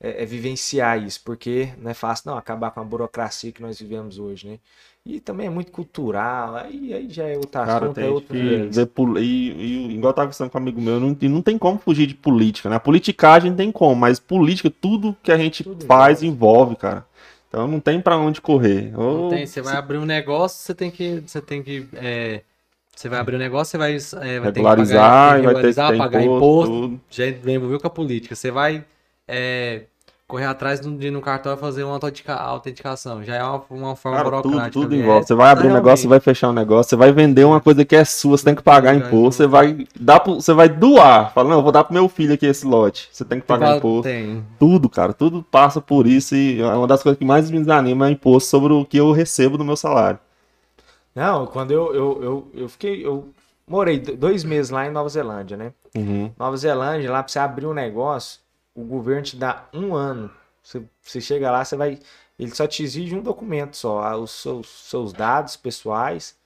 Speaker 3: é, é vivenciar isso, porque não é fácil não acabar com a burocracia que nós vivemos hoje, né? E também é muito cultural, aí, aí já é outro
Speaker 1: Cara,
Speaker 3: assunto,
Speaker 1: tem
Speaker 3: é
Speaker 1: que e, e igual eu tava conversando com um amigo meu, não, não tem como fugir de política, né? A politicagem tem como, mas política, tudo que a gente
Speaker 3: Tudo
Speaker 1: faz envolve, cara. Então não tem pra onde correr.
Speaker 2: Não
Speaker 1: Ou
Speaker 2: tem, você vai abrir um negócio, você tem que. Você tem que. é, você vai abrir um negócio, você vai, é, vai ter que
Speaker 1: regularizar,
Speaker 2: pagar,
Speaker 1: e vai ter que
Speaker 2: regularizar, pagar
Speaker 1: imposto,
Speaker 2: imposto. Já envolveu com a política. Você vai é, correr atrás de um- no cartório fazer uma autentica- autenticação. Já é uma, uma forma
Speaker 1: Cara, tudo,
Speaker 2: burocrática.
Speaker 1: tudo
Speaker 2: né?
Speaker 1: envolve. Você vai abrir um negócio, você vai fechar um negócio, você vai vender uma coisa que é sua, você tem que pagar imposto, você vai dar pro, você vai doar. Fala, não, eu vou dar pro meu filho aqui esse lote. Você tem que pagar imposto.
Speaker 2: Tem.
Speaker 1: Tudo, cara, tudo passa por isso e é uma das coisas que mais me desanima é imposto sobre o que eu recebo do meu salário.
Speaker 3: Não, quando eu, eu, eu, eu fiquei. Eu morei do- dois meses lá em Nova Zelândia, né?
Speaker 1: Uhum.
Speaker 3: Nova Zelândia, lá pra você abrir um negócio, o governo te dá um ano. Você, você chega lá, você vai. Ele só te exige um documento só, os seus, seus dados pessoais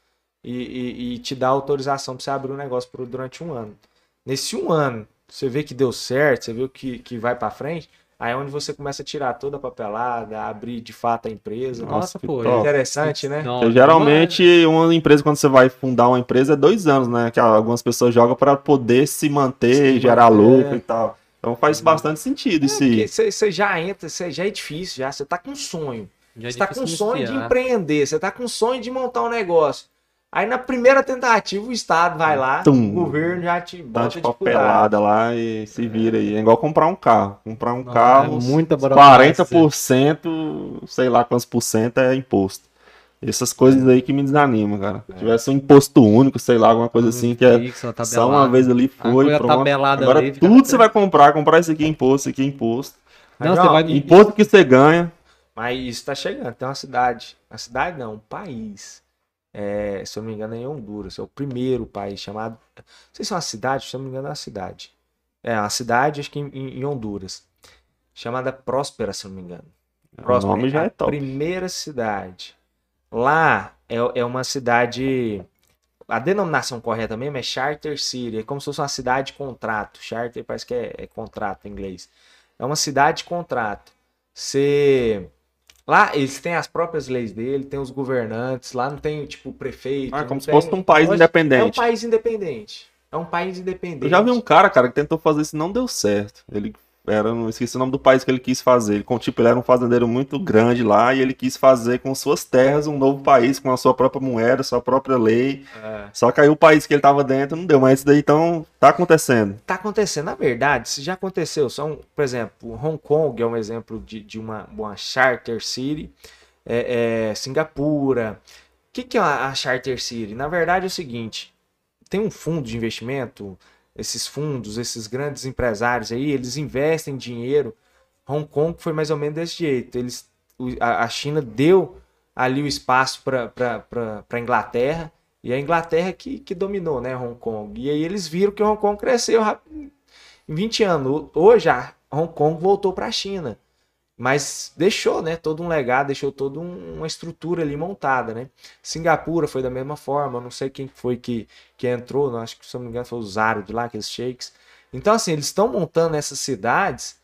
Speaker 3: e, e- e te dá autorização pra você abrir um negócio por, durante um ano. Nesse um ano, você vê que deu certo, você vê que, que vai pra frente, aí é onde você começa a tirar toda a papelada, abrir de fato a empresa.
Speaker 1: Nossa,
Speaker 2: Nossa,
Speaker 1: que
Speaker 2: pô.
Speaker 1: top.
Speaker 3: Interessante, né?
Speaker 1: Geralmente uma empresa, quando você vai fundar uma empresa, é dois anos, né? Que algumas pessoas jogam para poder se manter
Speaker 3: Se
Speaker 1: e gerar
Speaker 3: manter.
Speaker 1: lucro e tal. Então faz bastante sentido isso
Speaker 3: Porque
Speaker 1: aí.
Speaker 3: você você já entra, você já é difícil, já. Você tá com sonho.
Speaker 2: já é
Speaker 3: Você tá com
Speaker 2: difícil
Speaker 3: sonho de empreender, você tá com sonho de montar um negócio. Aí na primeira tentativa o Estado vai lá,
Speaker 1: Tum.
Speaker 3: o governo já te
Speaker 1: Dá
Speaker 3: bota
Speaker 1: de
Speaker 3: dificuldade.
Speaker 1: papelada lá e se vira aí. É igual comprar um carro. Comprar um
Speaker 2: Não,
Speaker 1: carro,
Speaker 2: é muita burocracia.
Speaker 1: 40%, sei lá quantos por cento é imposto. Essas coisas aí que me desanimam, cara. Se tivesse um imposto único, sei lá, alguma coisa assim, que é
Speaker 2: Fixo, uma
Speaker 1: só uma vez ali foi, pronto.
Speaker 2: tabelada
Speaker 1: Agora
Speaker 2: ali,
Speaker 1: tudo você vai comprar, comprar isso aqui é imposto, isso aqui é imposto.
Speaker 2: Não,
Speaker 3: ó,
Speaker 2: vai.
Speaker 1: Imposto que você ganha.
Speaker 3: Mas isso tá chegando. Tem uma cidade. Uma cidade não, um país. É, se eu não me engano, é em Honduras. É o primeiro país chamado. Não sei se é uma cidade, se eu não me engano, é uma cidade. É, uma cidade, acho que em, em Honduras. Chamada Próspera, se eu não me engano.
Speaker 1: O nome já
Speaker 3: a
Speaker 1: é top.
Speaker 3: primeira cidade. Lá é, é uma cidade. A denominação correta mesmo é Charter City. É como se fosse uma cidade contrato. Charter parece que é, é contrato em inglês. É uma cidade contrato. Você. Lá eles têm as próprias leis dele, tem os governantes. Lá não tem, tipo, prefeito.
Speaker 1: Ah, como se
Speaker 3: tem-
Speaker 1: fosse um país
Speaker 3: É um
Speaker 1: independente.
Speaker 3: país independente. É um país independente.
Speaker 1: Eu já vi um cara, cara, que tentou fazer isso e não deu certo. Ele era, não esqueci o nome do país que ele quis fazer. Ele, tipo, ele era um fazendeiro muito grande lá e ele quis fazer com suas terras um novo país com a sua própria moeda, sua própria lei.
Speaker 3: É.
Speaker 1: Só que aí o país que ele tava dentro não deu, mas isso daí então tá acontecendo.
Speaker 3: tá acontecendo. Na verdade, se já aconteceu, são, por exemplo, Hong Kong é um exemplo de, de uma, uma charter city, é, é, Singapura. O que, que é a, a charter city? Na verdade é o seguinte: tem um fundo de investimento, esses fundos, esses grandes empresários aí, eles investem dinheiro. Hong Kong foi mais ou menos desse jeito. Eles, a China deu ali o espaço para a Inglaterra. E a Inglaterra que, que dominou, né, Hong Kong. E aí eles viram que Hong Kong cresceu rápido em 20 anos. Hoje a Hong Kong voltou para a China. Mas deixou, né, todo um legado, deixou toda um- uma estrutura ali montada, né? Singapura foi da mesma forma, não sei quem foi que, que entrou, não, acho que se não me engano foi o Zaro de lá, aqueles sheiks. Então assim, eles estão montando essas cidades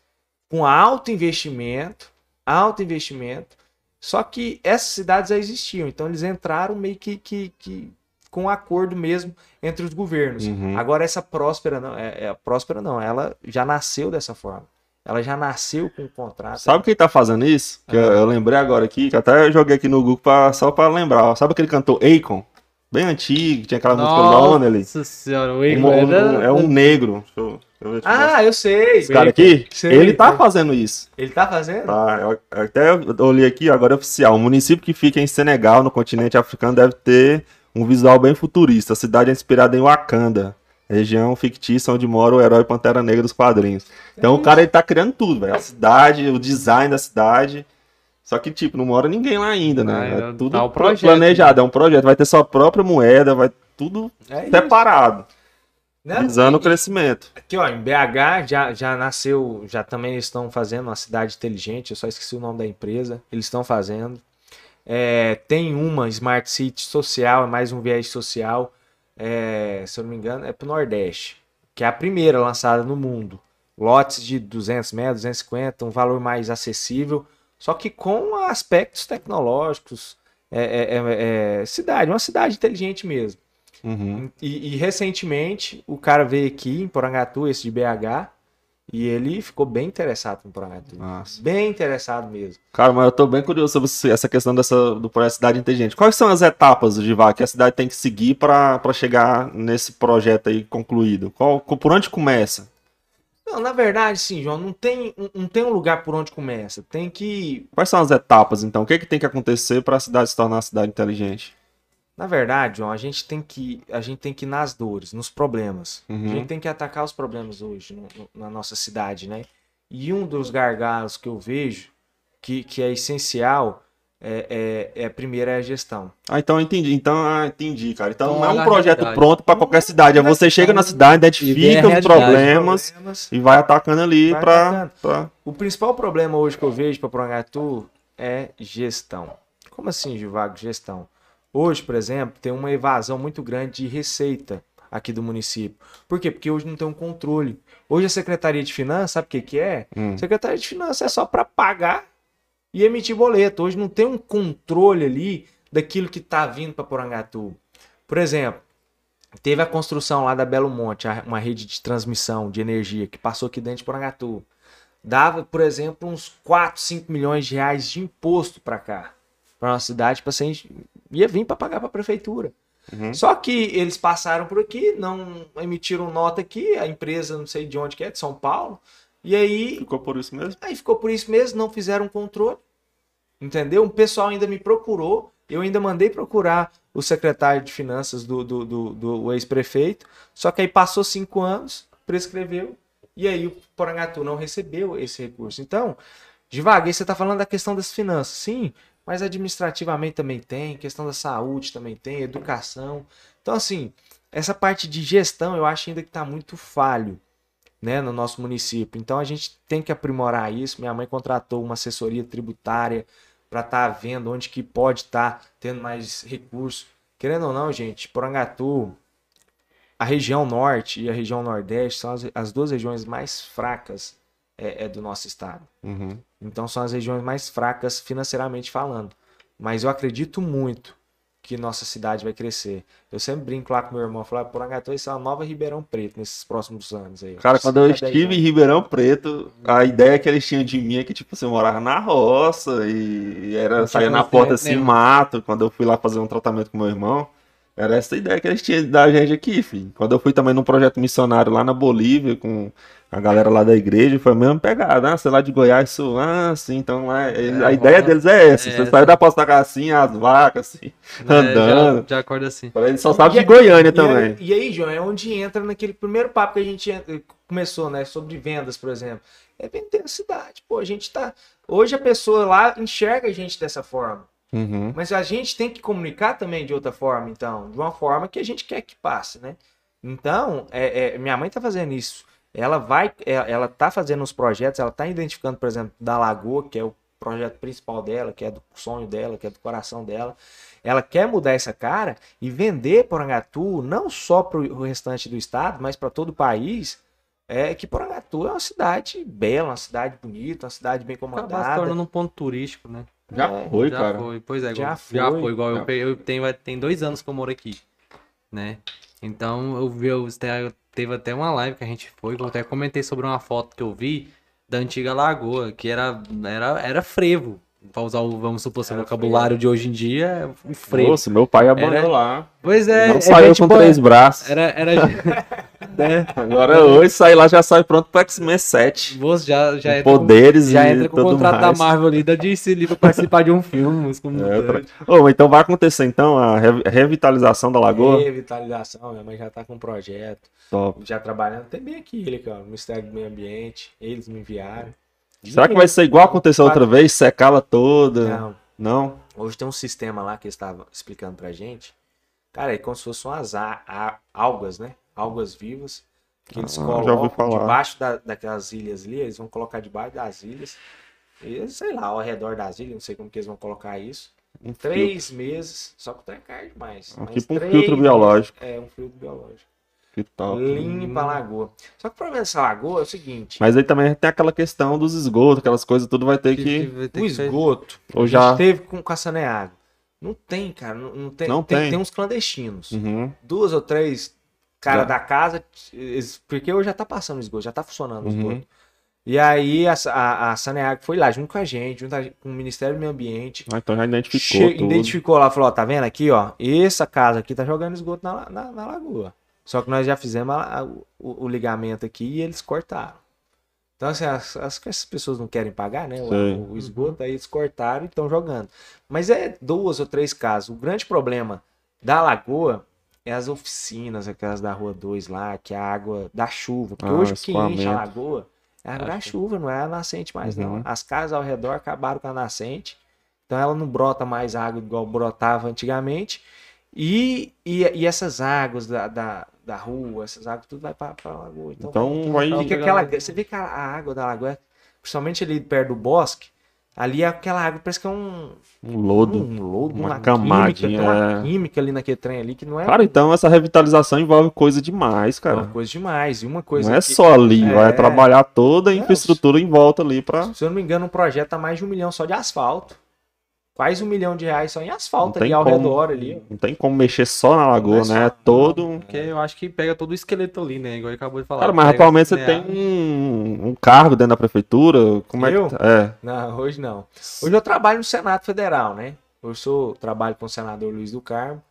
Speaker 3: com alto investimento, alto investimento, só que essas cidades já existiam, então eles entraram meio que, que, que com um acordo mesmo entre os governos.
Speaker 1: Uhum.
Speaker 3: Agora essa próspera não, é, é próspera não, ela já nasceu dessa forma. Ela já nasceu com o contrato.
Speaker 1: Sabe quem tá fazendo isso? Que eu, eu lembrei agora aqui, que até eu joguei aqui no Google pra, só pra lembrar. Sabe aquele cantor Akon? Bem antigo, tinha aquela música Lonely.
Speaker 2: Nossa senhora, o
Speaker 1: Um-
Speaker 2: Igor
Speaker 1: um- é um negro. Deixa eu, eu.
Speaker 3: Ah, eu sei.
Speaker 1: Esse cara aqui,
Speaker 3: Sei,
Speaker 1: ele tá
Speaker 3: sei.
Speaker 1: fazendo isso.
Speaker 3: Ele tá fazendo?
Speaker 1: Tá, eu- eu até olhei aqui, agora é oficial. O município que fica em Senegal, no continente africano, deve ter um visual bem futurista. A cidade é inspirada em Wakanda, região fictícia onde mora o herói Pantera Negra dos quadrinhos. Então o cara ele tá criando tudo, velho. A cidade, o design da cidade. Só que, tipo, não mora ninguém lá ainda, né?
Speaker 2: Ah,
Speaker 1: é
Speaker 2: ainda
Speaker 1: tudo
Speaker 2: tá projeto.
Speaker 1: planejado, é um projeto. Vai ter sua própria moeda, vai tudo
Speaker 3: É
Speaker 1: separado,
Speaker 3: Né?
Speaker 1: visando o crescimento.
Speaker 3: Aqui, ó, em BH já, já nasceu, já também estão fazendo uma cidade inteligente, eu só esqueci o nome da empresa, eles estão fazendo. É, tem uma Smart City social, é mais um viés social, é, se eu não me engano, é pro Nordeste, que é a primeira lançada no mundo. Lotes de 200 metros, 250, um valor mais acessível, só que com aspectos tecnológicos, é, é- é- é cidade, uma cidade inteligente mesmo.
Speaker 1: Uhum.
Speaker 3: E, e recentemente o cara veio aqui em Porangatu, esse de BH, e ele ficou bem interessado em Porangatu.
Speaker 1: Nossa.
Speaker 3: Bem interessado mesmo.
Speaker 1: Cara, mas eu tô bem curioso sobre essa questão dessa, do projeto Cidade Inteligente. Quais são as etapas, Givar, que a cidade tem que seguir para chegar nesse projeto aí concluído? Qual, por onde começa?
Speaker 3: Não, na verdade, sim, João, não tem, não tem um lugar por onde começa. Tem que.
Speaker 1: Quais são as etapas, então? O que, é que tem que acontecer para a cidade se tornar uma cidade inteligente?
Speaker 3: Na verdade, João, a gente tem que. A gente tem que ir nas dores, nos problemas.
Speaker 1: Uhum.
Speaker 3: A gente tem que atacar os problemas hoje no- no- na nossa cidade, né? E um dos gargalos que eu vejo que, que é essencial é, é, é primeiro é a gestão.
Speaker 1: Ah, então eu entendi. Então, ah, entendi, cara. Então,
Speaker 2: Então,
Speaker 1: não é um projeto
Speaker 2: realidade.
Speaker 1: pronto para qualquer cidade. É você chega na cidade, identifica os problemas
Speaker 3: Problemas.
Speaker 1: e vai atacando ali para. pra-
Speaker 3: O principal problema hoje que eu vejo para Porangatu é gestão. Como assim, Givago, gestão? Hoje, por exemplo, tem uma evasão muito grande de receita aqui do município. Por quê? Porque hoje não tem um controle. Hoje a Secretaria de Finanças, sabe o que, que é?
Speaker 1: Hum.
Speaker 3: Secretaria de Finanças é só para pagar e emitir boleto. Hoje não tem um controle ali daquilo que está vindo para Porangatu. Por exemplo, teve a construção lá da Belo Monte, uma rede de transmissão de energia que passou aqui dentro de Porangatu. Dava, por exemplo, uns 4, 5 milhões de reais de imposto para cá, para nossa cidade, para ser ia vir para pagar para a prefeitura.
Speaker 1: Uhum.
Speaker 3: Só que eles passaram por aqui, não emitiram nota aqui, a empresa não sei de onde que é, de São Paulo. E aí
Speaker 1: Ficou por isso mesmo?
Speaker 3: Aí ficou por isso mesmo, não fizeram controle. Entendeu? O pessoal ainda me procurou, eu ainda mandei procurar o secretário de finanças do, do, do, do ex-prefeito, só que aí passou cinco anos, prescreveu, e aí o Porangatu não recebeu esse recurso. Então, devagar, você está falando da questão das finanças, sim, mas administrativamente também tem, questão da saúde também tem, educação. Então, assim, essa parte de gestão eu acho ainda que está muito falho né, no nosso município. Então a gente tem que aprimorar isso. Minha mãe contratou uma assessoria tributária para estar vendo onde que pode estar tendo mais recursos. Querendo ou não, gente, Porangatu, a região norte e a região nordeste são as, as duas regiões mais fracas é, é do nosso estado.
Speaker 1: Uhum.
Speaker 3: Então são as regiões mais fracas financeiramente falando. Mas eu acredito muito que nossa cidade vai crescer. Eu sempre brinco lá com meu irmão, falar, Porangatu vai ser uma nova Ribeirão Preto nesses próximos anos aí.
Speaker 1: Cara, quando eu estive em. Ribeirão Preto, a ideia que eles tinham de mim é que, tipo, você morava na roça e era saía na porta assim, mato. Quando eu fui lá fazer um tratamento com meu irmão, era essa ideia que eles tinham da gente aqui, filho. Quando eu fui também num projeto missionário lá na Bolívia com a galera lá da igreja, foi a mesma pegada. Ah, sei lá de Goiás, sul, ah, sim, então lá, a
Speaker 2: É,
Speaker 1: ideia
Speaker 2: rola-
Speaker 1: deles é essa.
Speaker 2: é
Speaker 1: você
Speaker 2: essa.
Speaker 1: saiu da posta assim, as vacas, assim,
Speaker 2: É,
Speaker 1: andando.
Speaker 2: já, já acorda assim.
Speaker 1: Ele só sabe
Speaker 3: E
Speaker 1: de Goiânia
Speaker 3: E
Speaker 1: também.
Speaker 3: aí, e aí, João, é onde entra naquele primeiro papo que a gente en- começou, né? Sobre vendas, por exemplo. É vender a cidade. Pô, a gente tá. Hoje a pessoa lá enxerga a gente dessa forma.
Speaker 1: Uhum.
Speaker 3: Mas a gente tem que comunicar também de outra forma, então. De uma forma que a gente quer que passe, né? Então, é, é, minha mãe tá fazendo isso. Ela vai. é, Ela tá fazendo os projetos, ela tá identificando, por exemplo, da Lagoa, que é o projeto principal dela, que é do sonho dela, que é do coração dela. Ela quer mudar essa cara e vender Porangatu não só para o restante do estado, mas para todo o país. É que Porangatu é uma cidade bela, uma cidade bonita, uma cidade bem
Speaker 2: Acabar se
Speaker 3: comandada.
Speaker 2: tornando um ponto turístico, né?
Speaker 1: Já
Speaker 3: É,
Speaker 1: foi,
Speaker 2: já
Speaker 1: cara.
Speaker 2: foi, pois é.
Speaker 3: Já
Speaker 2: igual, já
Speaker 3: foi.
Speaker 2: foi, igual
Speaker 1: Já
Speaker 2: eu, eu tenho, vai- tem dois anos que eu moro aqui, né? Então eu vi, eu, te- teve até uma live que a gente foi, que eu até comentei sobre uma foto que eu vi da antiga lagoa, que era, era, era frevo. Pra usar o, vamos supor, assim, o vocabulário de hoje em dia, é um frevo.
Speaker 1: Nossa, meu pai abandonou
Speaker 2: Era-
Speaker 1: lá.
Speaker 2: Pois é,
Speaker 1: não
Speaker 2: é,
Speaker 1: saiu
Speaker 2: gente
Speaker 1: com
Speaker 2: boa.
Speaker 1: três braços.
Speaker 2: Era, era, né?
Speaker 1: Agora hoje sai lá já sai pronto pro X-Men 7.
Speaker 2: Você já, já
Speaker 1: Com
Speaker 2: entra com-
Speaker 1: poderes
Speaker 2: já
Speaker 1: e
Speaker 2: entra com o contrato
Speaker 1: mais.
Speaker 2: da Marvel ali da DC ali pra participar de um filme.
Speaker 1: É,
Speaker 2: computadores.
Speaker 1: Ô, então vai acontecer então a re- revitalização da lagoa.
Speaker 3: Revitalização, minha mãe já tá com um projeto.
Speaker 1: Top.
Speaker 3: Já trabalhando, tem bem aqui, ele, cara, Ministério do Meio Ambiente. Eles me enviaram.
Speaker 1: Será que vai ser igual aconteceu outra vez? Secá-la toda?
Speaker 3: Não.
Speaker 1: Não?
Speaker 3: Hoje tem um sistema lá que eles estavam explicando pra gente. Cara, é como se fossem umas algas, né? Algas vivas. Que eles
Speaker 1: Ah,
Speaker 3: colocam debaixo da, daquelas ilhas ali. Eles vão colocar debaixo das ilhas. E sei lá, ao redor das ilhas, não sei como que eles vão colocar isso.
Speaker 1: Um filtro.
Speaker 3: Três meses, só que o trem é caro demais.
Speaker 1: É tipo um filtro biológico.
Speaker 3: É, um filtro biológico.
Speaker 1: Que top.
Speaker 3: Limpa a lagoa. Só que o problema dessa lagoa é o seguinte:
Speaker 1: Mas aí também tem aquela questão dos esgotos, aquelas coisas, tudo vai ter que.
Speaker 2: vai ter
Speaker 3: o
Speaker 2: que
Speaker 3: esgoto,
Speaker 1: Ou
Speaker 3: a
Speaker 1: já.
Speaker 3: gente teve com, com a Saneago. Não tem, cara. Não, não tem,
Speaker 1: Não
Speaker 3: tem.
Speaker 1: tem.
Speaker 3: tem uns clandestinos.
Speaker 1: Uhum.
Speaker 3: Duas ou três cara
Speaker 1: Já.
Speaker 3: da casa, porque hoje já tá passando o esgoto, já tá funcionando o
Speaker 1: Uhum.
Speaker 3: esgoto. E aí a, a, a Saneago foi lá junto com a gente, junto a- com o Ministério do Meio Ambiente.
Speaker 1: Ah, então já identificou
Speaker 3: che-
Speaker 1: tudo.
Speaker 3: identificou lá, falou, ó, tá vendo aqui, ó, essa casa aqui tá jogando esgoto na, na, na lagoa. Só que nós já fizemos a- a- o, o ligamento aqui e eles cortaram. Então, assim, as, as, essas pessoas não querem pagar, né? O, o esgoto, aí eles cortaram e estão jogando. Mas é duas ou três casas. O grande problema da lagoa é as oficinas, aquelas da Rua 2 lá, que é a água da chuva. Porque
Speaker 1: Ah,
Speaker 3: hoje que enche a lagoa é a água da chuva, não é a nascente mais, não.
Speaker 1: Uhum.
Speaker 3: As casas ao redor acabaram com a nascente. Então ela não brota mais água igual brotava antigamente. E, e, e essas águas da, da, da rua, essas águas, tudo vai para a lagoa. Então,
Speaker 1: Então vai.
Speaker 3: fica aquela, você vê que a, a água da lagoa, principalmente ali perto do bosque, ali é aquela água, parece que é um,
Speaker 1: Um lodo.
Speaker 3: um lodo,
Speaker 1: uma
Speaker 3: uma,
Speaker 1: camadinha,
Speaker 3: química, tem uma
Speaker 1: é.
Speaker 3: química ali naquele trem ali que não é
Speaker 1: Cara, então essa revitalização envolve coisa demais,
Speaker 3: uma
Speaker 1: cara.
Speaker 3: coisa demais. E uma coisa
Speaker 1: Não é
Speaker 3: que-
Speaker 1: só ali,
Speaker 3: É.
Speaker 1: vai trabalhar toda a infraestrutura em volta ali pra.
Speaker 3: Se eu não me engano, um projeto tá mais de um milhão só de asfalto. Quase um milhão de reais só em asfalto ali ao
Speaker 1: como.
Speaker 3: redor ali.
Speaker 1: Não tem como mexer só na lagoa,
Speaker 3: é
Speaker 1: né? É
Speaker 3: só-
Speaker 1: todo.
Speaker 2: Porque eu acho que pega todo o esqueleto ali, né? Igual ele acabou de falar.
Speaker 1: Cara, mas atualmente você
Speaker 2: né,
Speaker 1: tem um, um cargo dentro da prefeitura. Como é
Speaker 3: Eu?
Speaker 1: que. tá? É.
Speaker 3: Não, hoje não. Hoje eu trabalho no Senado Federal, né? Eu sou, trabalho com o senador Luiz do Carmo.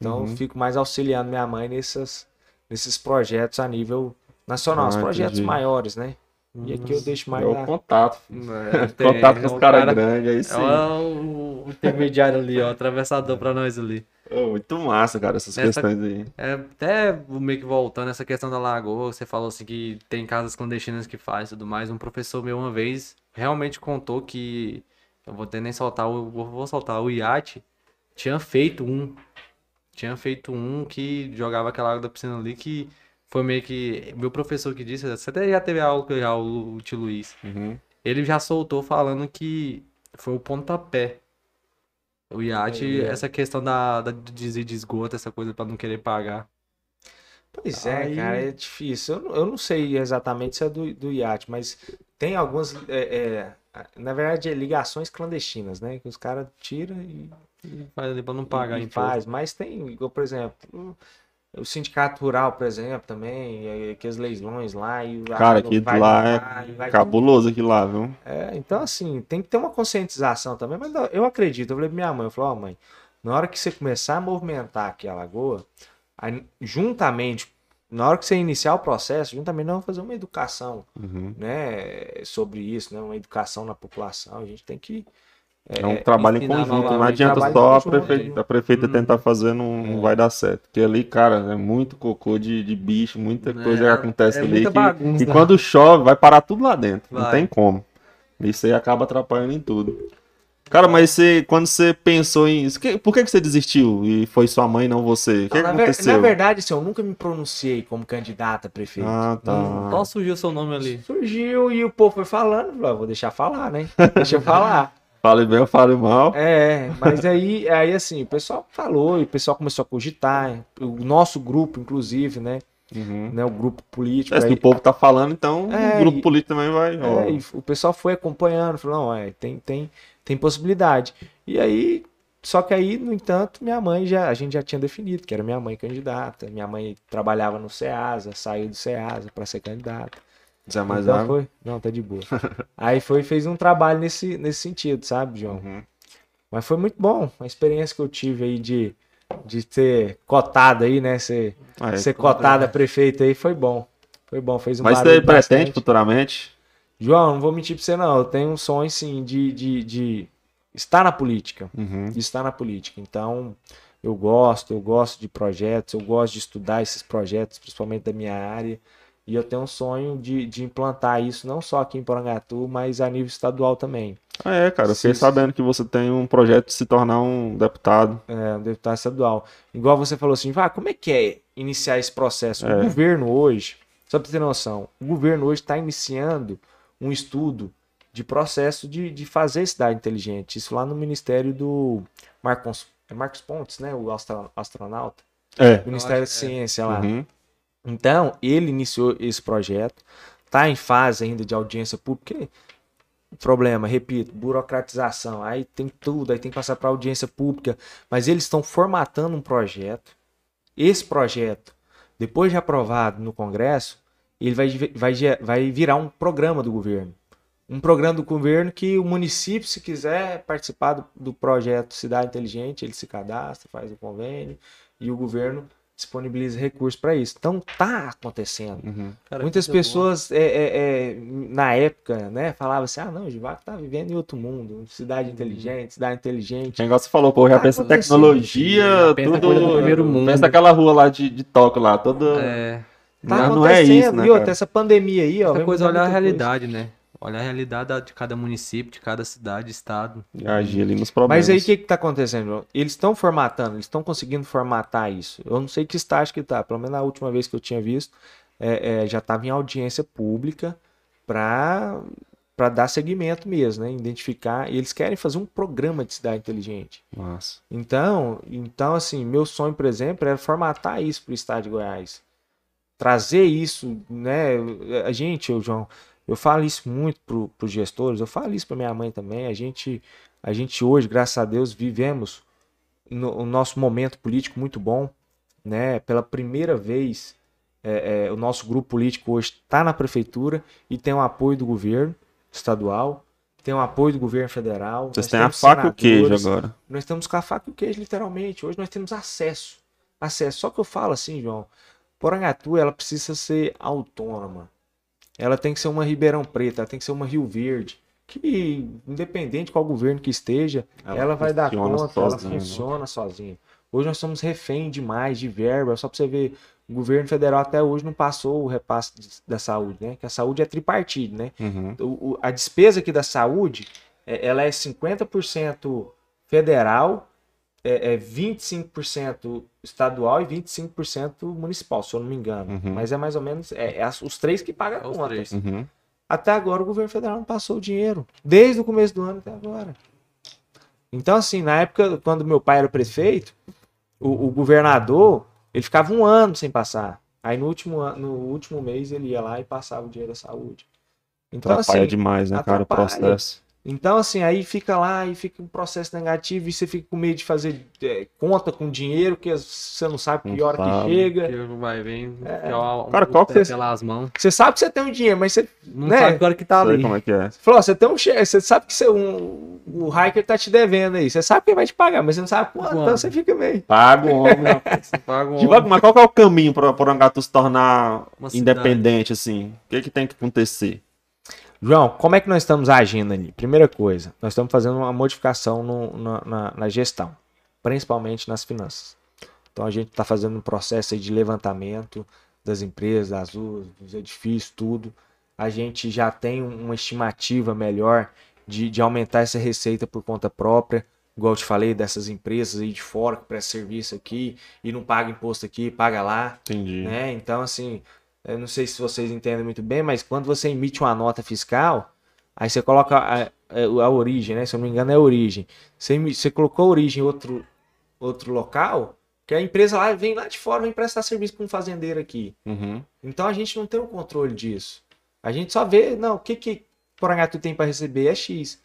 Speaker 3: Então
Speaker 1: Uhum.
Speaker 3: eu fico mais auxiliando minha mãe nesses, nesses projetos a nível nacional. Os
Speaker 1: Ah,
Speaker 3: projetos
Speaker 1: entendi.
Speaker 3: maiores, né? E aqui eu deixo mais
Speaker 1: É o
Speaker 3: na-
Speaker 1: contato.
Speaker 2: É, tem-
Speaker 1: Contato com os
Speaker 2: o
Speaker 1: caras
Speaker 2: cara-
Speaker 1: grandes, aí
Speaker 2: É
Speaker 1: sim.
Speaker 2: o, o intermediário ali, ó, o atravessador pra nós ali.
Speaker 1: Ô, muito massa, cara, essas
Speaker 2: Essa-
Speaker 1: questões aí.
Speaker 2: É, até meio que voltando essa questão da lagoa, você falou assim que tem casas clandestinas que faz e tudo mais. Um professor meu uma vez realmente contou que eu vou ter nem soltar, o- vou, vou soltar o iate. Tinha feito um, tinha feito um que jogava aquela água da piscina ali que foi meio que meu professor que disse, você até já teve aula com já, o, tio Luiz.
Speaker 1: Uhum.
Speaker 2: Ele já soltou falando que foi o pontapé. O iate,
Speaker 3: É.
Speaker 2: essa questão da, da de de esgoto, essa coisa pra não querer pagar.
Speaker 3: Pois é,
Speaker 2: Aí-
Speaker 3: cara, é difícil. Eu, não- eu não sei exatamente se é do, do iate, mas tem algumas, é, é, na verdade, é ligações clandestinas, né? Que os caras tiram e,
Speaker 2: Faz ali pra não pagar
Speaker 3: e
Speaker 2: imposto.
Speaker 3: faz. Mas tem, por exemplo, o- sindicato rural, por exemplo, também, aqueles leilões lá. E o
Speaker 1: Cara, aquilo lá é
Speaker 3: vai
Speaker 1: cabuloso aquilo lá, viu?
Speaker 3: É, então assim, tem que ter uma conscientização também, mas eu- acredito, eu falei pra minha mãe, eu falei, ó mãe, na hora que você começar a movimentar aqui a lagoa, aí, juntamente, na hora que você iniciar o processo, juntamente nós vamos fazer uma educação,
Speaker 1: Uhum.
Speaker 3: né, sobre isso, né, uma educação na população, a gente tem que...
Speaker 1: É um trabalho em conjunto, não adianta só a prefeita, a prefeita
Speaker 2: Hum.
Speaker 1: tentar fazer, não, não
Speaker 3: É.
Speaker 1: vai dar certo. Porque ali, cara, é muito cocô de, de bicho, muita
Speaker 2: É,
Speaker 1: coisa que acontece
Speaker 2: é
Speaker 1: ali. que- e quando chove, vai parar tudo lá dentro. Não
Speaker 2: Vai.
Speaker 1: tem como. Isso aí acaba atrapalhando em tudo. Cara, mas você, quando você pensou em. que- Por que, que você desistiu? E foi sua mãe, não você? O que,
Speaker 3: Não, na, ver-
Speaker 1: aconteceu?
Speaker 3: na verdade, assim, eu nunca me pronunciei como candidata a prefeito.
Speaker 1: Ah, tá.
Speaker 3: Não-
Speaker 2: Só surgiu seu nome ali.
Speaker 3: Surgiu e o povo foi falando, falou, "Ah, vou deixar falar, né? Deixa eu falar.
Speaker 1: Fale bem ou fale mal.
Speaker 3: É, mas aí, aí assim, o pessoal falou, e o pessoal começou a cogitar, o nosso grupo, inclusive, né?
Speaker 1: Uhum.
Speaker 3: né o grupo político.
Speaker 1: É, se
Speaker 3: aí-
Speaker 1: o povo tá falando, então
Speaker 3: É,
Speaker 1: o grupo político também vai.
Speaker 3: é, o pessoal foi acompanhando, falou, não, é, tem, tem, tem possibilidade. E aí, só que aí, no entanto, minha mãe já, a gente já tinha definido que era minha mãe candidata. Minha mãe trabalhava no SEASA, saiu do SEASA para ser candidata.
Speaker 1: Mais
Speaker 3: então foi, não, tá de boa. aí foi, fez um trabalho nesse, nesse sentido, sabe, João?
Speaker 1: Uhum.
Speaker 3: Mas foi muito bom. A experiência que eu tive aí de, de ser cotado aí, né? Ser,
Speaker 1: Ah, é.
Speaker 3: ser cotado a prefeito aí foi bom. Foi bom, fez um
Speaker 1: Mas você pretende futuramente?
Speaker 3: João, não vou mentir pra você não. Eu tenho um sonho, sim, de, de, de estar na política.
Speaker 1: Uhum.
Speaker 3: De estar na política. Então, eu gosto, eu gosto de projetos, eu gosto de estudar esses projetos, principalmente da minha área. E eu tenho um sonho de, de implantar isso não só aqui em Porangatu, mas a nível estadual também.
Speaker 1: Ah, é, cara. Eu fiquei
Speaker 3: Sim.
Speaker 1: sabendo que você tem um projeto de se tornar um deputado.
Speaker 3: É, um deputado estadual. Igual você falou assim, vá, como é que é iniciar esse processo?
Speaker 1: É.
Speaker 3: O governo hoje, só para ter noção, o governo hoje está iniciando um estudo de processo de, de fazer cidade inteligente. Isso lá no Ministério do Marcos, é Marcos Pontes, né? O astro- astronauta.
Speaker 1: É.
Speaker 3: Ministério da
Speaker 2: é.
Speaker 3: Ciência lá.
Speaker 1: Uhum.
Speaker 3: Então, ele iniciou esse projeto, está em fase ainda de audiência pública. problema, repito, burocratização. Aí tem tudo, aí tem que passar para audiência pública. Mas eles estão formatando um projeto. Esse projeto, depois de aprovado no Congresso, ele vai, vai, vai virar um programa do governo. Um programa do governo que o município, se quiser participar do, do projeto Cidade Inteligente, ele se cadastra, faz o convênio e o governo disponibiliza recursos para isso. Então tá acontecendo.
Speaker 1: Uhum.
Speaker 2: Cara,
Speaker 3: Muitas
Speaker 2: coisa
Speaker 3: pessoas é, é, é, na época, né, falavam assim: ah, não, o Givaco tá vivendo em outro mundo, cidade inteligente, cidade inteligente.
Speaker 1: Quem gosta falou, pô, já
Speaker 3: Tá
Speaker 1: pensa tecnologia,
Speaker 2: Já pensa
Speaker 1: tudo.
Speaker 2: coisa do primeiro mundo.
Speaker 1: Pensa naquela rua lá de, de Tóquio lá, toda.
Speaker 2: É,
Speaker 3: Tá
Speaker 1: não,
Speaker 3: acontecendo,
Speaker 1: não é isso, né?
Speaker 3: outra,
Speaker 1: cara?
Speaker 3: essa pandemia aí, ó.
Speaker 2: essa coisa é olhar a realidade, né? Olhar a realidade da- de cada município, de cada cidade, estado.
Speaker 1: E agir ali nos problemas.
Speaker 3: Mas aí o que que tá acontecendo? João? Eles estão formatando, eles estão conseguindo formatar isso. Eu não sei que estágio que tá, pelo menos na última vez que eu tinha visto, é, é, já estava em audiência pública para para dar seguimento mesmo, né? Identificar. E eles querem fazer um programa de cidade inteligente.
Speaker 1: Nossa.
Speaker 3: Então, então assim, meu sonho, por exemplo, era formatar isso para o estado de Goiás. Trazer isso, né? A gente, eu, João, eu falo isso muito para os gestores, eu falo isso para minha mãe também. A gente, a gente hoje, graças a Deus, vivemos no, o nosso momento político muito bom, né? Pela primeira vez, é, é, o nosso grupo político hoje está na prefeitura e tem o apoio do governo estadual, tem o apoio do governo federal.
Speaker 1: Vocês têm a faca e o queijo agora.
Speaker 3: Nós estamos com a faca e o queijo, literalmente. Hoje nós temos acesso. Acesso. Só que eu falo assim, João, Porangatu, ela precisa ser autônoma. Ela tem que ser uma Ribeirão Preto, ela tem que ser uma Rio Verde. Que, independente de qual governo que esteja, ela, vai dar conta, ela
Speaker 1: né?
Speaker 3: funciona sozinha. Hoje nós somos refém demais de verba, só para você ver, o governo federal até hoje não passou o repasse da saúde, né? Que a saúde é tripartite, né?
Speaker 1: Uhum.
Speaker 3: o- o- a despesa aqui da saúde, é- ela é 50% federal, é, é 25% estadual e 25% municipal, se eu não me engano.
Speaker 1: Uhum.
Speaker 3: Mas é mais ou menos é, é as- os três que pagam
Speaker 2: É
Speaker 3: a conta.
Speaker 1: Uhum.
Speaker 3: Até agora o governo federal não passou o dinheiro. Desde o começo do ano até agora. Então, assim, na época, quando meu pai era prefeito, o, o governador, ele ficava um ano sem passar. Aí no último, no último mês ele ia lá e passava o dinheiro da saúde. Então,
Speaker 1: Atrapalha
Speaker 3: assim,
Speaker 1: demais, né, cara, o processo.
Speaker 3: Então, assim, aí fica lá e fica um processo negativo e você fica com medo de fazer é, conta com dinheiro, que você não sabe que
Speaker 1: Não
Speaker 3: hora que
Speaker 1: sabe.
Speaker 3: chega.
Speaker 2: Que vai vir,
Speaker 3: É.
Speaker 2: que ó, um
Speaker 1: Cara, qual que
Speaker 2: pé
Speaker 1: você-
Speaker 2: pelas mãos.
Speaker 3: Você sabe que você tem um dinheiro, mas você
Speaker 2: Não
Speaker 3: Né?
Speaker 2: sabe agora que tá
Speaker 1: Sei
Speaker 2: ali.
Speaker 1: como é que é.
Speaker 3: falou, ó, você tem um você sabe que você, um, o hiker tá te devendo aí. Você sabe que ele vai te pagar, mas você não sabe quanto, então você fica meio.
Speaker 1: Paga o homem, rapaz.
Speaker 2: Você paga
Speaker 1: mas qual que é o caminho para Porangatu se tornar
Speaker 2: Uma cidade.
Speaker 1: independente, assim? O que, que tem que acontecer?
Speaker 3: João, como é que nós estamos agindo ali? Primeira coisa, nós estamos fazendo uma modificação no- na, na- na gestão, principalmente nas finanças. Então a gente está fazendo um processo de levantamento das empresas, das ruas, dos edifícios, tudo. A gente já tem um- uma estimativa melhor de, de aumentar essa receita por conta própria. Igual eu te falei, dessas empresas aí de fora que prestam serviço aqui e não paga imposto aqui, paga lá
Speaker 1: Entendi.
Speaker 3: né? Então, assim, eu não sei se vocês entendem muito bem, mas quando você emite uma nota fiscal, aí você coloca a, a- a origem, né? Se eu não me engano, é a origem. Você, você colocou a origem em outro, outro local, que a empresa lá vem lá de fora, vem prestar serviço para um fazendeiro aqui.
Speaker 1: Uhum.
Speaker 3: Então a gente não tem o controle disso. A gente só vê, não, o que que Porangatu tem para receber é X.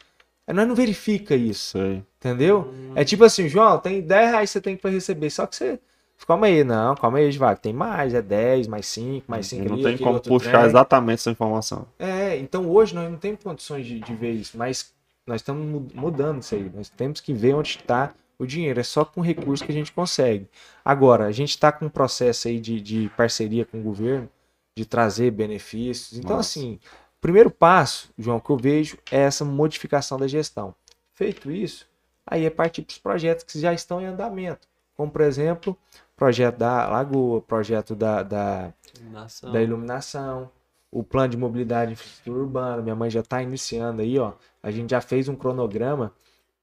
Speaker 3: Aí nós não verifica isso.
Speaker 1: Sei.
Speaker 3: Entendeu? É tipo assim, João, tem 10 reais que você tem pra receber, só que você. Calma aí, não, calma aí, Vago. Tem mais, é 10, mais 5, mais 5
Speaker 1: não
Speaker 3: ali.
Speaker 1: tem como puxar
Speaker 3: trem.
Speaker 1: exatamente essa informação.
Speaker 3: É, então hoje nós não temos condições de, de ver isso, mas nós estamos mu- mudando isso aí. Nós temos que ver onde está o dinheiro. É só com recurso que a gente consegue. Agora, a gente está com um processo aí de, de parceria com o governo, de trazer benefícios. Então,
Speaker 1: Nossa.
Speaker 3: assim, o primeiro passo, João, que eu vejo é essa modificação da gestão. Feito isso, aí é partir para os projetos que já estão em andamento. Como, por exemplo, projeto da lagoa, projeto da, da,
Speaker 2: Iluminação.
Speaker 3: da iluminação, o plano de mobilidade e infraestrutura urbana. Minha mãe já está iniciando aí, ó. A gente já fez um cronograma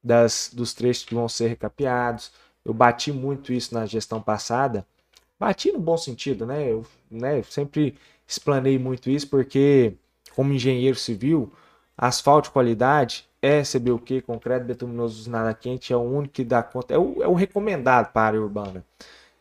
Speaker 3: das, dos trechos que vão ser recapeados. Eu bati muito isso na gestão passada. Bati no bom sentido, né? Eu né, sempre explanei muito isso porque, como engenheiro civil, asfalto de qualidade é CBUQ, concreto betuminoso nada quente, é o único que dá conta, é o, é o recomendado para a área urbana.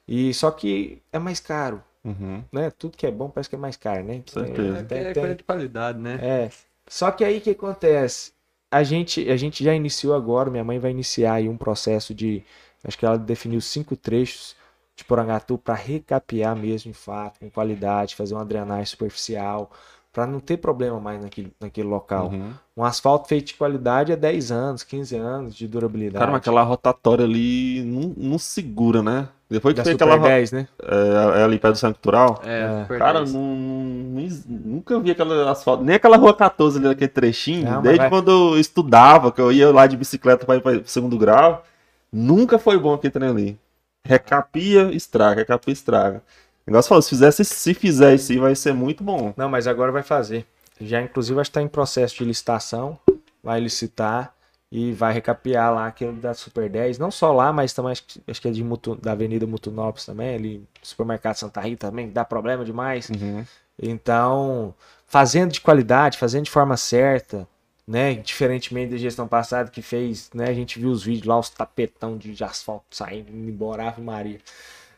Speaker 3: E só que é mais caro,
Speaker 1: Uhum.
Speaker 3: né? Tudo que é bom parece que é mais caro, né?
Speaker 1: Certeza.
Speaker 2: É,
Speaker 3: Tem-
Speaker 2: é
Speaker 3: tem-
Speaker 2: coisa de qualidade, né?
Speaker 3: é. Só que aí o que acontece? A gente, a gente já iniciou agora, minha mãe vai iniciar aí um processo de. Acho que ela definiu cinco trechos de Porangatu para recapear mesmo em fato, com qualidade, fazer uma drenagem superficial, para não ter problema mais naquele, naquele local.
Speaker 1: Uhum.
Speaker 3: Um asfalto feito de qualidade é 10 anos, 15 anos de durabilidade.
Speaker 1: Cara, mas aquela rotatória ali não, não segura, né? Depois que
Speaker 3: da
Speaker 1: fez aquela ro-
Speaker 3: 10, né?
Speaker 1: é, é ali perto do Centro Cultural.
Speaker 2: É, super
Speaker 1: Cara,
Speaker 2: 10.
Speaker 1: não, não- nunca vi aquela asfalto, nem aquela rua 14 ali, aquele trechinho,
Speaker 3: Não,
Speaker 1: desde
Speaker 3: vai-
Speaker 1: quando eu estudava, que eu ia lá de bicicleta para ir para segundo grau, nunca foi bom aquele trem ali. Recapia, estraga, recapia, estraga. O negócio falou, se, fizesse, se fizer isso aí, vai ser muito bom.
Speaker 3: Não, mas agora vai fazer. Já, inclusive, acho que está em processo de licitação. Vai licitar e vai recapear lá aquele da Super 10. Não só lá, mas também acho que, acho que é de Mutu- da Avenida Mutunópolis também, ali supermercado Santa Rita também, dá problema demais.
Speaker 1: Uhum.
Speaker 3: Então, fazendo de qualidade, fazendo de forma certa, né? Diferentemente da gestão passada que fez, né? A gente viu os vídeos lá, os tapetão de de asfalto saindo, indo embora, Ave Maria.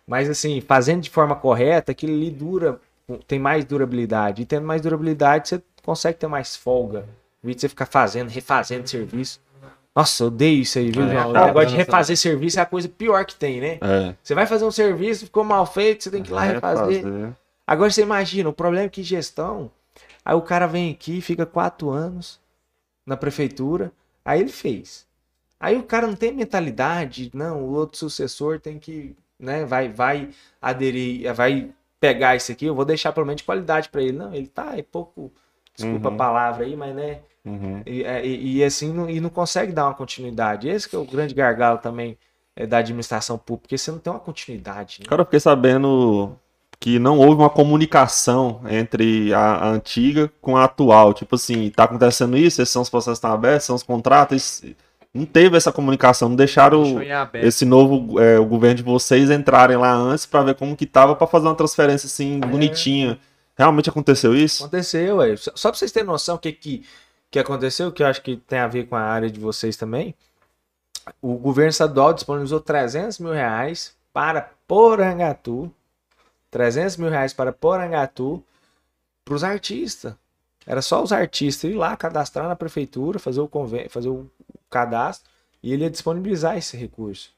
Speaker 3: Mas assim, fazendo de forma correta, aquilo ali dura, tem mais durabilidade. E tendo mais durabilidade, você consegue ter mais folga. Em vez de você ficar fazendo, refazendo serviço. Nossa, eu odeio isso aí, viu,
Speaker 1: É,
Speaker 3: João? O
Speaker 1: chato,
Speaker 3: negócio de refazer serviço é a coisa pior que tem, né?
Speaker 1: É.
Speaker 3: Você vai fazer um serviço, ficou mal feito, você tem que ir lá refazer.
Speaker 1: Refazer.
Speaker 3: Agora você imagina, o problema é que gestão, aí o cara vem aqui, fica quatro anos na prefeitura, aí ele fez. Aí o cara não tem mentalidade, não, o outro sucessor tem que, né, vai, vai aderir, vai pegar isso aqui, eu vou deixar pelo menos de qualidade para ele. Não, ele tá, é pouco, desculpa
Speaker 1: Uhum.
Speaker 3: a palavra aí, mas né,
Speaker 1: Uhum.
Speaker 3: e, é, e- e assim, não, e não consegue dar uma continuidade. Esse que é o grande gargalo também é, da administração pública, porque você não tem uma continuidade. né?
Speaker 1: Cara, eu fiquei sabendo que não houve uma comunicação entre a, a antiga com a atual. Tipo assim, tá acontecendo isso, esses são os processos que estão abertos, são os contratos. isso- Não teve essa comunicação, não deixaram esse novo é, o governo de vocês entrarem lá antes pra ver como que tava pra fazer uma transferência assim bonitinha. Realmente aconteceu isso?
Speaker 3: Aconteceu, ué. Só só pra vocês terem noção o que, que, que aconteceu, que eu acho que tem a ver com a área de vocês também. O governo estadual disponibilizou 300 mil reais para Porangatu. 300 mil reais para Porangatu para os artistas. Era só os artistas ir lá cadastrar na prefeitura, fazer o convênio, fazer o cadastro e ele ia disponibilizar esse recurso.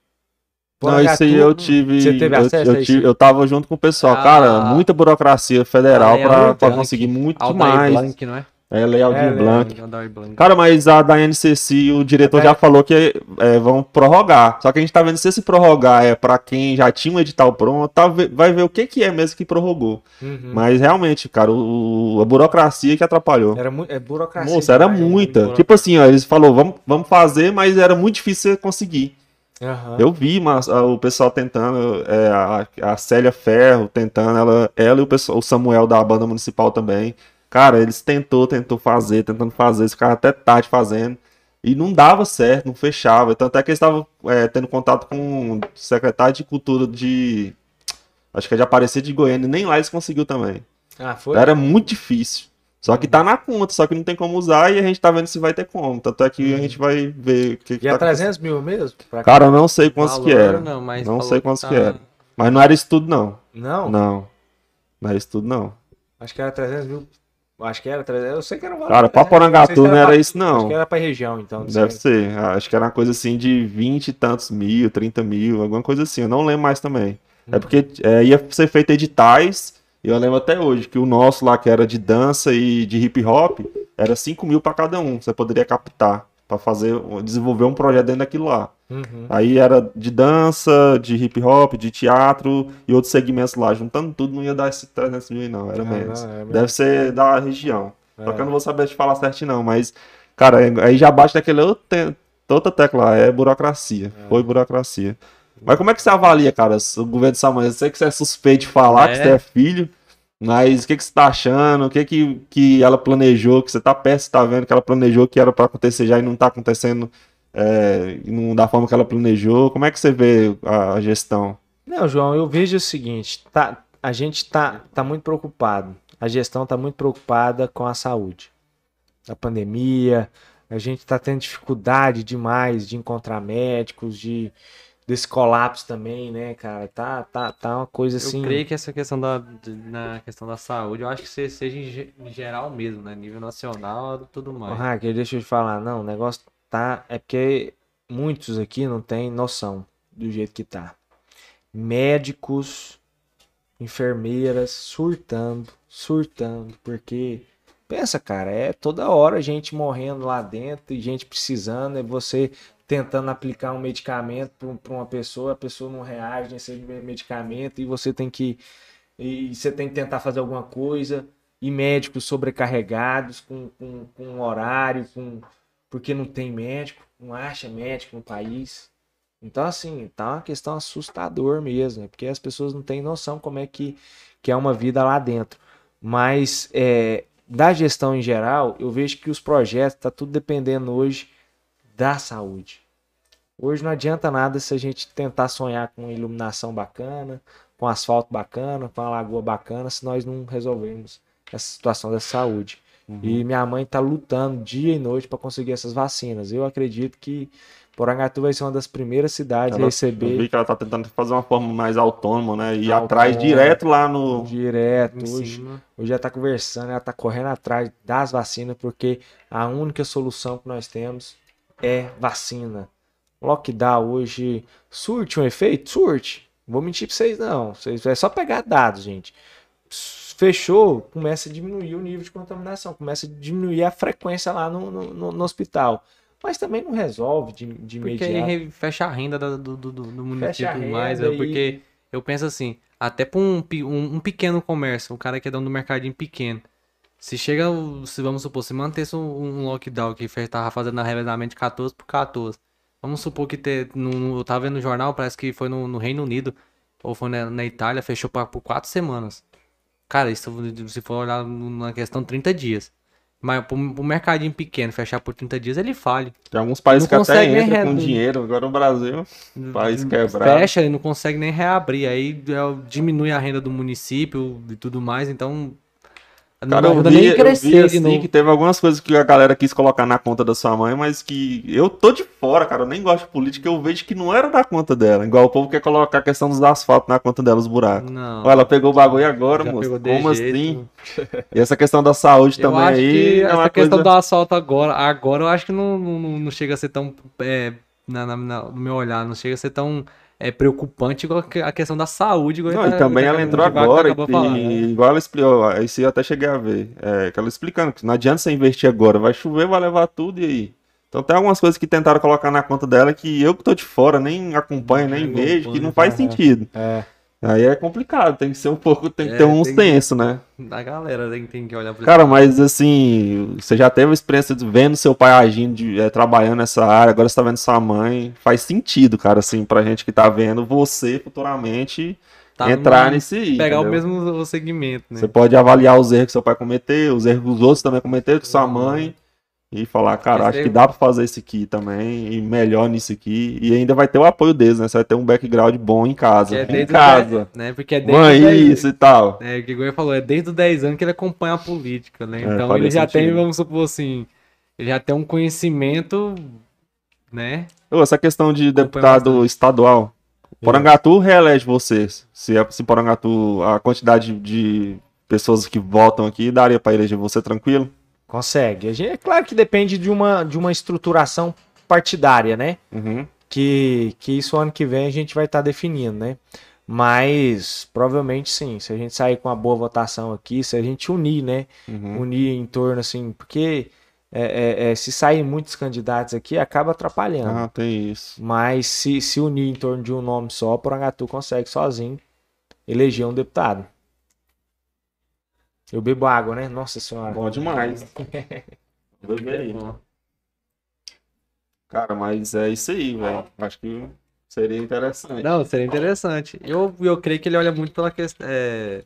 Speaker 1: Não, isso aí eu tive.
Speaker 3: Você teve
Speaker 1: eu,
Speaker 3: acesso
Speaker 1: eu,
Speaker 3: a isso?
Speaker 1: tive- eu tava junto com o pessoal.
Speaker 2: Ah.
Speaker 1: Cara, muita burocracia federal
Speaker 2: Ah, é,
Speaker 1: pra
Speaker 2: Blanc.
Speaker 1: conseguir muito mais.
Speaker 2: Blanc, não é?
Speaker 1: É, Lei Aldir
Speaker 3: É,
Speaker 1: Blanc.
Speaker 2: Blanc.
Speaker 1: Cara, mas a da NCC, o diretor
Speaker 3: É.
Speaker 1: já falou que é, vão prorrogar. Só que a gente tá vendo se esse prorrogar é pra quem já tinha um edital pronto, tá, vai ver o que que é mesmo que prorrogou.
Speaker 3: Uhum.
Speaker 1: Mas realmente, cara, o, a burocracia que atrapalhou.
Speaker 3: Era, é burocracia.
Speaker 1: Moça, era
Speaker 3: demais,
Speaker 1: muita.
Speaker 2: muito
Speaker 1: Tipo assim, ó, eles falou, vamos, vamos fazer, mas era muito difícil você conseguir.
Speaker 3: Aham.
Speaker 1: Eu vi mas, o pessoal tentando, é, a, a Célia Ferro tentando, ela, ela e o, pessoal, o Samuel da banda municipal também. Cara, eles tentou, tentou fazer, tentando fazer, eles ficavam até tarde fazendo. E não dava certo, não fechava. Tanto é que eles estavam é, tendo contato com o secretário de cultura de. Acho que é de Aparecida de Goiânia, e nem lá eles conseguiu também.
Speaker 3: Ah, foi?
Speaker 1: Era muito difícil. Só que tá na conta, só que não tem como usar e a gente tá vendo se vai ter como. Tanto é que a gente vai ver o que, que
Speaker 3: E é
Speaker 1: tá
Speaker 3: 300 mil mesmo?
Speaker 1: Cara, eu não sei quantos que era.
Speaker 2: Não, mas
Speaker 1: Não sei quantos que
Speaker 2: tá-
Speaker 1: era. Mas não era isso tudo, não.
Speaker 3: Não?
Speaker 1: Não. Não era isso tudo, não.
Speaker 3: Acho que era 300 mil. Acho que era 300. Eu sei que era um valor.
Speaker 1: Cara, pra
Speaker 3: 300.
Speaker 1: Porangatu
Speaker 3: sei se
Speaker 1: não era
Speaker 3: pra-
Speaker 1: isso, não.
Speaker 3: Acho que era pra região, então. não
Speaker 1: Deve
Speaker 3: sei.
Speaker 1: ser. Acho que era uma coisa assim de 20 e tantos mil, 30 mil, alguma coisa assim. Eu não lembro mais também. É porque é, ia ser feito editais. E eu lembro até hoje que o nosso lá, que era de dança e de hip hop, era 5 mil pra cada um. Você poderia captar pra fazer, desenvolver um projeto dentro daquilo lá.
Speaker 3: Uhum.
Speaker 1: Aí era de dança, de hip hop, de teatro e outros segmentos lá. Juntando tudo não ia dar esse 300 mil, não. Era
Speaker 3: Ah,
Speaker 1: menos.
Speaker 3: não, é.
Speaker 1: Deve ser da região. Só que
Speaker 3: É.
Speaker 1: eu não vou saber te falar certinho, não. Mas, cara, aí já bate naquele outro te- outra tecla lá. É burocracia. Foi burocracia. Mas como é que você avalia, cara, o governo de Samuel? Eu sei que você é suspeito de falar,
Speaker 2: É.
Speaker 1: que você é filho, mas o que, que você tá achando? O que, que, que ela planejou? Que você tá perto, tá vendo que ela planejou que era pra acontecer já e não tá acontecendo é, não da forma que ela planejou? Como é que você vê a, a gestão?
Speaker 3: Não, João, eu vejo o seguinte, tá, a gente tá, tá muito preocupado. A gestão tá muito preocupada com a saúde. A pandemia, a gente tá tendo dificuldade demais de encontrar médicos, de desse colapso também, né, cara? Tá, tá, tá uma coisa assim.
Speaker 2: Eu creio que essa questão da, de- na questão da saúde, eu acho que se- seja em, ge- em geral mesmo, né? Nível nacional e tudo mais.
Speaker 3: Hacker, deixa eu te falar, não, o negócio tá. É porque muitos aqui não têm noção do jeito que tá. Médicos, enfermeiras surtando, surtando, porque. Pensa, cara, é toda hora gente morrendo lá dentro e gente precisando, e você tentando aplicar um medicamento para uma pessoa, a pessoa não reage nesse medicamento e você tem que e você tem que tentar fazer alguma coisa e médicos sobrecarregados com, com, com horário, com porque não tem médico, não acha médico no país. Então, assim, tá uma questão assustador mesmo, né? porque as pessoas não têm noção como é que, que é uma vida lá dentro. Mas é, da gestão em geral, eu vejo que os projetos tá tudo dependendo hoje da saúde. Hoje não adianta nada se a gente tentar sonhar com iluminação bacana, com asfalto bacana, com uma lagoa bacana, se nós não resolvermos essa situação da saúde. E minha mãe está lutando dia e noite para conseguir essas vacinas. Eu acredito que Porangatu vai ser uma das primeiras cidades a
Speaker 1: Ela- Eu
Speaker 3: receber
Speaker 1: vi que ela tá tentando fazer uma forma mais autônoma, né?
Speaker 3: Autônoma.
Speaker 1: atrás direto lá no.
Speaker 3: direto. Hoje, hoje ela está conversando, ela está correndo atrás das vacinas, porque a única solução que nós temos é vacina. Lockdown hoje surte um efeito? Surte. Não vou mentir para vocês, não. Vocês- É só pegar dados, gente. Fechou, começa a diminuir o nível de contaminação, começa a diminuir a frequência lá no, no, no- hospital. Mas também não resolve de, de
Speaker 2: Porque
Speaker 3: imediato.
Speaker 2: re- fecha a renda do, do, do, do município e mais.
Speaker 3: renda
Speaker 2: é, Porque eu penso assim, até para um, um, um pequeno comércio, o cara que é dono do mercadinho pequeno, se chega, se vamos supor, se mantesse um, um lockdown que fe- tava fazendo arredondamento 14 por 14, vamos supor que ter, no, eu tava vendo no jornal, parece que foi no, no Reino Unido, ou foi na, na Itália, fechou pra, por 4 semanas. Cara, isso se for olhar na questão 30 dias. Mas pro, pro mercadinho pequeno fechar por 30 dias, ele fale.
Speaker 1: Tem alguns países que
Speaker 2: Não
Speaker 1: até
Speaker 2: consegue nem
Speaker 1: entram com dinheiro. Agora o Brasil, país quebrado.
Speaker 2: Fecha e não consegue nem reabrir. Aí é, diminui a renda do município e tudo mais, então. Não
Speaker 1: Cara, eu
Speaker 2: ajuda
Speaker 1: vi,
Speaker 2: nem
Speaker 1: eu vi
Speaker 2: crescer
Speaker 1: assim que teve algumas coisas que a galera quis colocar na conta da sua mãe, mas que eu tô de fora, cara. Eu nem gosto de política, eu vejo que não era da conta dela. Igual o povo quer colocar a questão dos asfaltos na conta dela, os buracos.
Speaker 2: Não.
Speaker 1: Olha, ela pegou o bagulho agora,
Speaker 2: já
Speaker 1: moço. Como
Speaker 2: jeito.
Speaker 1: assim? E essa questão da saúde
Speaker 2: Eu
Speaker 1: também aí. é
Speaker 2: essa
Speaker 1: uma
Speaker 2: questão
Speaker 1: coisa...
Speaker 2: do assalto agora, agora eu acho que não, não, não chega a ser tão. É, na, na- na- no meu olhar, não chega a ser tão é, preocupante igual a questão da saúde. Igual
Speaker 1: Não,
Speaker 2: tá-
Speaker 1: e também ela entrou agora,
Speaker 2: acabou
Speaker 1: e,
Speaker 2: falando, né?
Speaker 1: igual ela explicou, isso eu até cheguei a ver, é, que ela explicando que não adianta você investir agora, vai chover, vai levar tudo e aí. Então tem algumas coisas que tentaram colocar na conta dela que eu que tô de fora, nem acompanho, nem vejo, que não faz
Speaker 3: é.
Speaker 1: sentido.
Speaker 3: É.
Speaker 1: Aí é complicado, tem que ser um pouco, tem que
Speaker 2: É,
Speaker 1: ter um
Speaker 2: que-
Speaker 1: senso, né?
Speaker 2: A galera tem, tem que olhar pra
Speaker 1: Cara, mas assim, você já teve a experiência de vendo seu pai agindo, de, é, trabalhando nessa área, agora você tá vendo sua mãe. Faz sentido, cara, assim, pra gente que tá vendo você futuramente
Speaker 2: Tá
Speaker 1: entrar nesse.
Speaker 2: Pegar o
Speaker 1: entendeu?
Speaker 2: mesmo segmento, né?
Speaker 1: Você pode avaliar os erros que seu pai cometeu, os erros que os outros também cometeram, com sua mãe, e falar, cara, acho que dá pra fazer isso aqui também, e melhor nisso aqui, e ainda vai ter o apoio deles, né? Você vai ter um background bom em casa.
Speaker 2: É
Speaker 1: em casa.
Speaker 2: né? Porque é desde
Speaker 1: Mãe, isso e tal.
Speaker 2: É, o que o Goiás falou, é desde os 10 anos que ele acompanha a política, né?
Speaker 1: É,
Speaker 2: Então
Speaker 1: faria
Speaker 2: ele já tem, vamos supor assim, ele já tem um conhecimento, né?
Speaker 1: Ô, essa questão de
Speaker 2: Acompanha
Speaker 1: deputado
Speaker 2: bastante.
Speaker 1: estadual. Porangatu reelege vocês. Se, é, se Porangatu, a quantidade de pessoas que votam aqui, daria pra eleger você tranquilo?
Speaker 3: Consegue. A gente, é claro que depende de uma, de uma estruturação partidária, né?
Speaker 1: Uhum.
Speaker 3: Que, que isso ano que vem a gente vai estar definindo, né? Mas provavelmente sim, se a gente sair com uma boa votação aqui, se a gente unir, né?
Speaker 1: Uhum.
Speaker 3: Unir em torno, assim, porque é, é, é, se saírem muitos candidatos aqui, acaba atrapalhando.
Speaker 1: Ah, tem isso.
Speaker 3: Mas se, se unir em torno de um nome só, Porangatu consegue sozinho eleger um deputado. Eu bebo água, né? Nossa senhora.
Speaker 1: Bom demais. Beber aí. Cara, mas é isso aí, velho. Acho que Seria interessante.
Speaker 2: Não, seria interessante. Eu, eu creio que ele olha muito pela questão. É...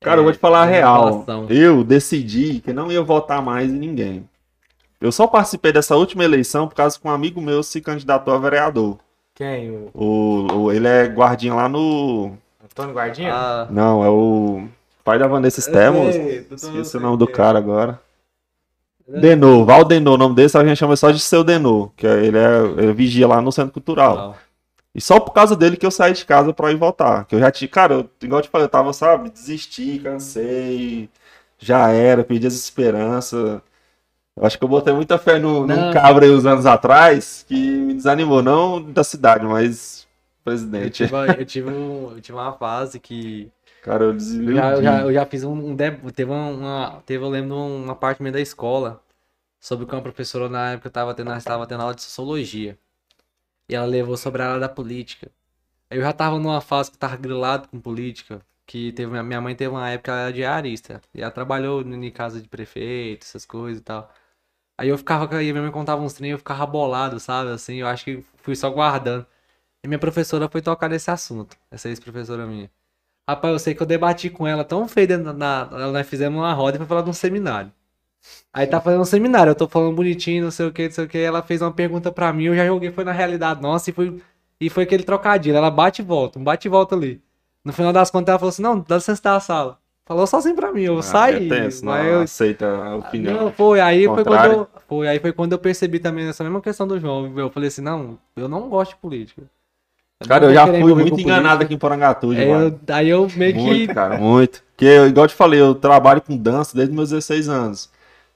Speaker 1: Cara, eu vou te falar a
Speaker 2: é,
Speaker 1: real. Eu decidi que não ia votar mais em ninguém. Eu só participei dessa última eleição por causa que um amigo meu se candidatou a vereador.
Speaker 3: Quem? O
Speaker 1: O, o- ele é guardinha lá no.
Speaker 3: Antônio Guardinha?
Speaker 2: Ah,
Speaker 1: Não, é o pai da Vanessa Stemos. Esqueci o nome do cara agora. Denô, Valdenô, o nome dele, só a gente chama só de seu Denô, que é- ele é, ele vigia lá no Centro Cultural.
Speaker 2: não.
Speaker 1: E só por causa dele que eu saí de casa pra ir votar. Que eu já tinha, cara, eu, igual eu te falei, eu tava, sabe, desisti, cansei, já era, perdi as esperanças. Eu acho que eu botei muita fé no, num cabra aí uns anos atrás que me desanimou, não da cidade, mas
Speaker 2: Eu
Speaker 1: presidente.
Speaker 2: tive, eu, tive um- eu tive uma fase que.
Speaker 1: Cara, eu desiludi.
Speaker 2: já, eu já, eu já fiz um. um deb- teve uma, Teve, eu lembro, uma parte meio da escola. Sobre que uma professora na época tava tendo, estava tendo aula de sociologia. E ela levou sobre a área da política. Aí eu já tava numa fase que tava grilado com política. Que teve, minha- minha mãe teve uma época ela era diarista. E ela trabalhou em casa de prefeito, essas coisas e tal. Aí eu ficava, aí minha mãe contava uns treinos, eu ficava bolado, sabe? Assim, eu acho que fui só guardando. E minha professora foi tocar nesse assunto. Essa ex-professora minha. Rapaz, eu sei que eu debati com ela tão feio dentro da. na- Nós fizemos uma roda e foi falar de um seminário. Aí tá fazendo um seminário, eu tô falando bonitinho, não sei o que, não sei o que. Ela fez uma pergunta pra mim, eu já joguei, foi na realidade nossa e foi, e foi aquele trocadilho. Ela bate e volta, um bate e volta ali. No final das contas, ela falou assim: não, dá licença da sala. Falou só assim pra mim, eu
Speaker 1: Ah,
Speaker 2: saí.
Speaker 1: é tenso, não
Speaker 2: eu-
Speaker 1: aceita a opinião.
Speaker 2: não, foi, aí foi quando, eu, foi, aí foi quando eu percebi também essa mesma questão do João. Eu falei assim, não, eu não gosto de política.
Speaker 1: Cara, eu já fui muito enganado aqui em Porangatu, Giovanni.
Speaker 2: eu, aí eu meio que.
Speaker 1: Muito, cara, muito. Porque, eu- igual eu te falei, eu trabalho com dança desde meus 16 anos.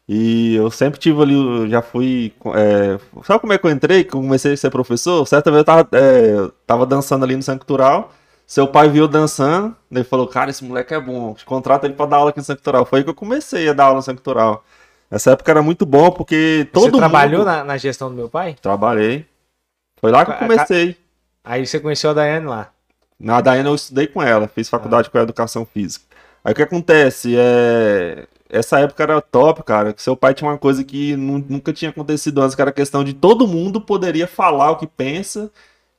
Speaker 1: E eu sempre tive ali, eu já fui. é, sabe como é que eu entrei? Que eu comecei a ser professor? Certa vez eu tava, é, tava dançando ali no Centro Cultural. Seu pai viu dançando, ele falou: Cara, esse moleque é bom, contrata ele pra dar aula aqui no Centro Cultural. Foi aí que eu comecei a dar aula no Centro Cultural. Essa época era muito bom porque todo
Speaker 3: Você
Speaker 1: mundo.
Speaker 3: trabalhou na, na gestão do meu pai?
Speaker 1: Trabalhei. Foi lá que eu comecei.
Speaker 3: Aí você conheceu a Daiane lá.
Speaker 1: Na Daiane eu estudei com ela, fiz
Speaker 3: Ah.
Speaker 1: faculdade com educação física. Aí o que acontece? É... Essa época era top, cara. Que seu pai tinha uma coisa que nu- nunca tinha acontecido antes, que era a questão de todo mundo poderia falar o que pensa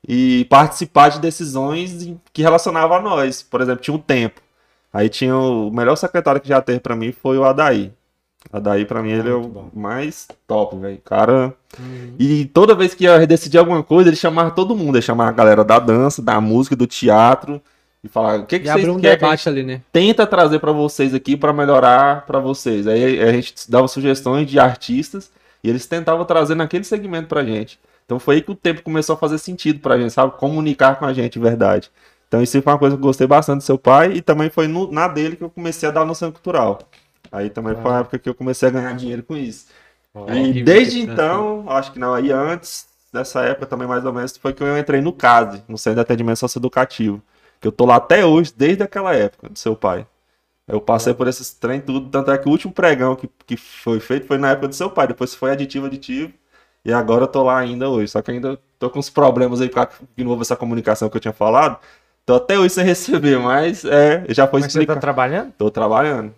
Speaker 1: e participar de decisões que relacionavam a nós. Por exemplo, tinha um tempo. Aí tinha o, o melhor secretário que já teve pra mim foi o Adaí. Adaí, pra mim, ele é o
Speaker 3: bom.
Speaker 1: mais top, velho. Cara.
Speaker 2: Uhum.
Speaker 1: E toda vez que ia decidir alguma coisa, ele chamava todo mundo. Ele chamava a galera da dança, da música, do teatro. E falava: o que, que
Speaker 2: E
Speaker 1: vocês
Speaker 2: um
Speaker 1: querem a
Speaker 2: debate ali, né?
Speaker 1: tenta trazer pra vocês aqui pra melhorar pra vocês. Aí a gente dava sugestões de artistas e eles tentavam trazer naquele segmento pra gente. Então foi aí que o tempo começou a fazer sentido pra gente, sabe? Comunicar com a gente de verdade. Então isso foi uma coisa que eu gostei bastante do seu pai e também foi no- na dele que eu comecei a dar noção cultural. Aí também foi a época que eu comecei a ganhar dinheiro com isso. E
Speaker 2: que
Speaker 1: desde então, acho que não, aí antes dessa época também mais ou menos, foi que eu entrei no CASE, no Centro de Atendimento Socioeducativo. Que eu tô lá até hoje, desde aquela época, do seu pai. Eu passei por esses trem tudo, tanto é que o último pregão que, que foi feito foi na época do seu pai, depois foi aditivo, aditivo, e agora eu tô lá ainda hoje. Só que ainda tô com uns problemas aí, de novo essa comunicação que eu tinha falado. Tô até hoje sem receber, mas é, já foi
Speaker 3: Mas você tá
Speaker 1: explicado.
Speaker 3: trabalhando?
Speaker 1: Tô trabalhando.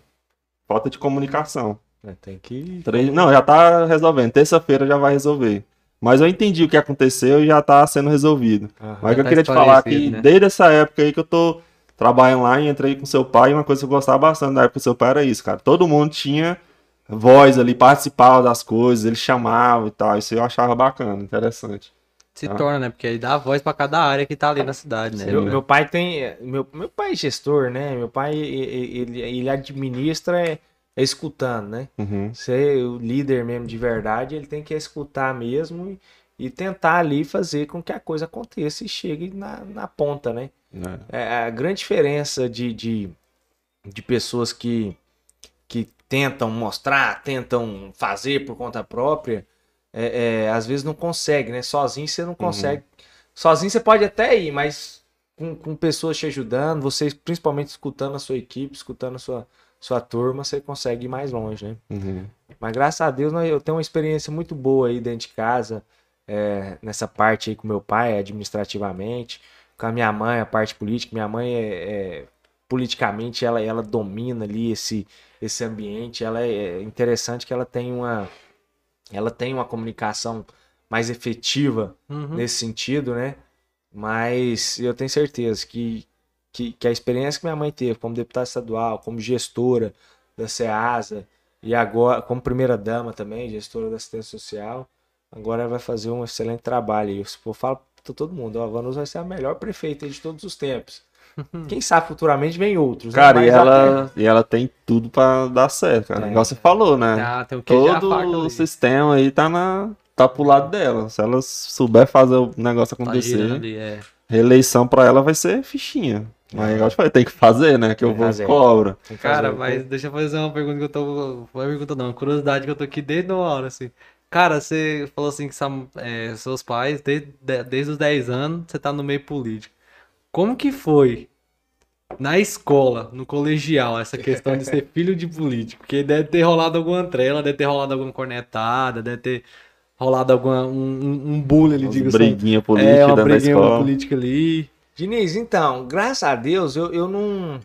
Speaker 1: Falta de comunicação.
Speaker 3: É, Tem que.
Speaker 1: Três- Não, já tá resolvendo. Terça-feira já vai resolver. Mas eu entendi o que aconteceu e já tá sendo resolvido.
Speaker 3: Aham.
Speaker 1: Mas
Speaker 2: Já
Speaker 1: eu
Speaker 2: tá
Speaker 1: queria te falar que
Speaker 2: esclarecido, né?
Speaker 1: desde essa época aí que eu tô trabalhando lá e entrei com seu pai, uma coisa que eu gostava bastante da época do seu pai era isso, cara. Todo mundo tinha voz ali, participava das coisas, ele chamava e tal. Isso eu achava bacana, interessante.
Speaker 2: Se
Speaker 1: Ah.
Speaker 2: torna, né? Porque aí dá voz pra cada área que tá ali na cidade, né?
Speaker 3: Meu, meu pai tem. Meu, meu pai é gestor, né? Meu pai ele, ele, ele administra é, é escutando, né?
Speaker 1: Uhum.
Speaker 3: Ser o líder mesmo de verdade, ele tem que escutar mesmo e, e tentar ali fazer com que a coisa aconteça e chegue na, na ponta, né?
Speaker 1: É.
Speaker 3: É, a grande diferença de, de, de pessoas que, que tentam mostrar, tentam fazer por conta própria, é, é, às vezes não consegue, né? Sozinho você não consegue. Sozinho você pode até ir, mas com, com pessoas te ajudando, vocês principalmente escutando a sua equipe, escutando a sua, sua turma, você consegue ir mais longe, né?
Speaker 1: Uhum.
Speaker 3: Mas graças a Deus eu tenho uma experiência muito boa aí dentro de casa, é, nessa parte aí com meu pai, administrativamente, com a minha mãe, a parte política. Minha mãe é, é- politicamente ela, ela domina ali esse, esse ambiente. Ela é é interessante que ela tem uma ela tem uma comunicação mais efetiva
Speaker 2: Uhum.
Speaker 3: nesse sentido, né? Mas eu tenho certeza que, que, que a experiência que minha mãe teve como deputada estadual, como gestora da SEASA e agora como primeira dama também, gestora da assistência social, agora ela vai fazer um excelente trabalho. E eu, eu falo para todo mundo, ó, a Vanusa vai ser a melhor prefeita de todos os tempos. Quem sabe futuramente vem outros. né?
Speaker 1: Cara, e
Speaker 3: Mas até-
Speaker 1: ela, e ela tem tudo pra dar certo, cara.
Speaker 3: É.
Speaker 1: Igual você falou, né?
Speaker 2: Ah, tem o
Speaker 1: Todo o
Speaker 2: ali.
Speaker 1: sistema aí tá, na, tá pro lado dela. Se ela souber fazer o negócio
Speaker 2: Tá
Speaker 1: acontecer,
Speaker 2: ali, é.
Speaker 1: reeleição pra ela vai ser fichinha. Mas igual eu te falei, tem que fazer, né? Que eu vou
Speaker 3: fazer.
Speaker 1: cobra.
Speaker 2: Cara, mas deixa eu fazer uma pergunta que eu tô. Não é pergunta não, uma curiosidade que eu tô aqui desde uma hora, assim. Cara, você falou assim que são, é, seus pais, desde, de- desde os 10 anos, você tá no meio político. Como que foi na escola, no colegial, essa questão de ser filho de político? Porque deve ter rolado alguma trela, deve ter rolado alguma cornetada, deve ter rolado alguma, um, um, bullying, ele
Speaker 1: Umas
Speaker 2: digo
Speaker 1: briguinha política
Speaker 2: É, uma
Speaker 1: da
Speaker 2: briguinha
Speaker 1: escola.
Speaker 2: política ali.
Speaker 3: Diniz, então, graças a Deus, eu, eu não.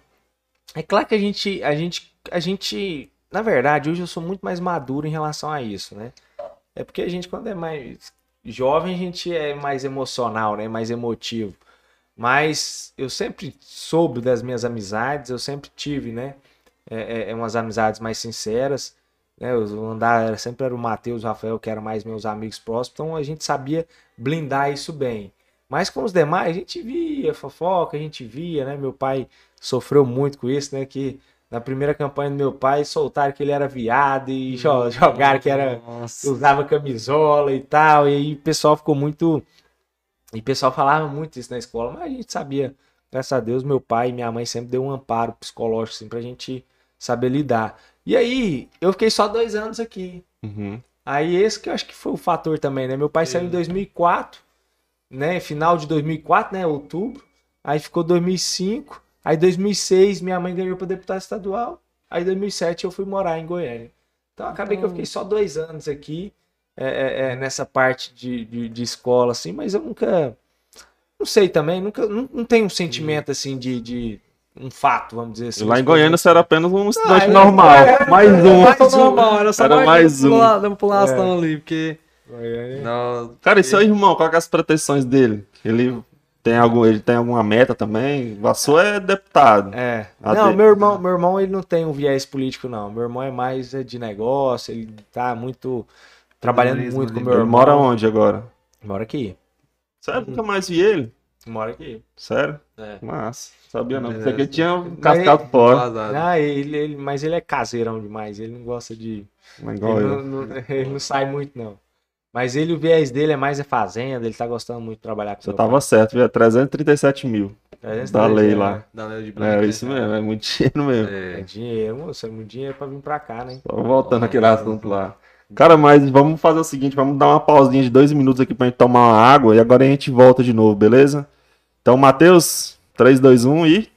Speaker 3: É claro que a gente, a gente, a gente, na verdade, hoje eu sou muito mais maduro em relação a isso, né? É porque a gente, quando é mais jovem, a gente é mais emocional, né? Mais emotivo. Mas eu sempre soube das minhas amizades, eu sempre tive, né? É, é, é umas amizades mais sinceras, né? Eu andar, sempre era o Matheus e o Rafael, que eram mais meus amigos próximos, então a gente sabia blindar isso bem. Mas com os demais, a gente via fofoca, a gente via, né? Meu pai sofreu muito com isso, né? Que na primeira campanha do meu pai soltaram que ele era viado e jo- jogaram que era
Speaker 2: Nossa.
Speaker 3: usava camisola e tal, e aí o pessoal ficou muito. E o pessoal falava muito isso na escola, mas a gente sabia, graças a Deus, meu pai e minha mãe sempre deu um amparo psicológico assim, pra gente saber lidar. E aí, eu fiquei só dois anos aqui.
Speaker 1: Uhum.
Speaker 3: Aí esse que eu acho que foi o fator também, né? Meu pai saiu em 2004, né? Final de 2004, né? Outubro. Aí ficou 2005. Aí 2006 minha mãe ganhou para deputado estadual. Aí 2007 eu fui morar em Goiânia. Então acabei que eu fiquei só dois anos aqui é, é, é, nessa parte de, de, de escola, assim, mas eu nunca. Não sei também, nunca. Não, não tenho um sentimento assim de, de um fato, vamos dizer assim.
Speaker 1: Lá em Goiânia você era apenas um estudante
Speaker 3: é-
Speaker 1: normal.
Speaker 3: é-
Speaker 1: mais um.
Speaker 2: Era só normal, era só
Speaker 1: Era
Speaker 2: mais,
Speaker 1: mais um.
Speaker 2: pula- da população ali, porque.
Speaker 3: Goiânia.
Speaker 2: Não,
Speaker 1: Cara, e seu irmão, qual que é as pretensões dele? Ele tem, algum, ele tem alguma meta também? A sua é deputado.
Speaker 3: É.
Speaker 1: A
Speaker 3: não,
Speaker 1: dele-
Speaker 3: meu irmão, meu irmão ele não tem um viés político, não. Meu irmão é mais é, de negócio, ele tá muito. Trabalhando muito com meu
Speaker 1: Ele
Speaker 3: irmão.
Speaker 1: mora onde agora?
Speaker 3: Mora aqui.
Speaker 1: Sério? Nunca mais vi ele?
Speaker 3: Mora aqui.
Speaker 1: Sério?
Speaker 3: É.
Speaker 1: Massa. Sabia não.
Speaker 2: É.
Speaker 1: Pensei que ele tinha um cascado fora.
Speaker 3: Ah, ele, ele- mas ele é caseirão demais, ele não gosta de. Ele não, não- ele não sai muito, não. Mas ele, o viés dele é mais a fazenda, ele tá gostando muito de trabalhar com
Speaker 1: Você tava certo, viu? É 337 mil.
Speaker 3: pai. É,
Speaker 1: da lei lá.
Speaker 2: Da Lei de
Speaker 1: É,
Speaker 2: Blanc,
Speaker 1: isso mesmo, é muito dinheiro mesmo.
Speaker 3: É
Speaker 2: É.
Speaker 3: dinheiro, moço, é muito dinheiro pra vir pra cá, né?
Speaker 1: Só voltando aquele assunto lá. Cara, mas vamos fazer o seguinte, vamos dar uma pausinha de dois minutos aqui pra gente tomar uma água e agora a gente volta de novo, beleza? Então, Matheus, 3, 2, 1 e...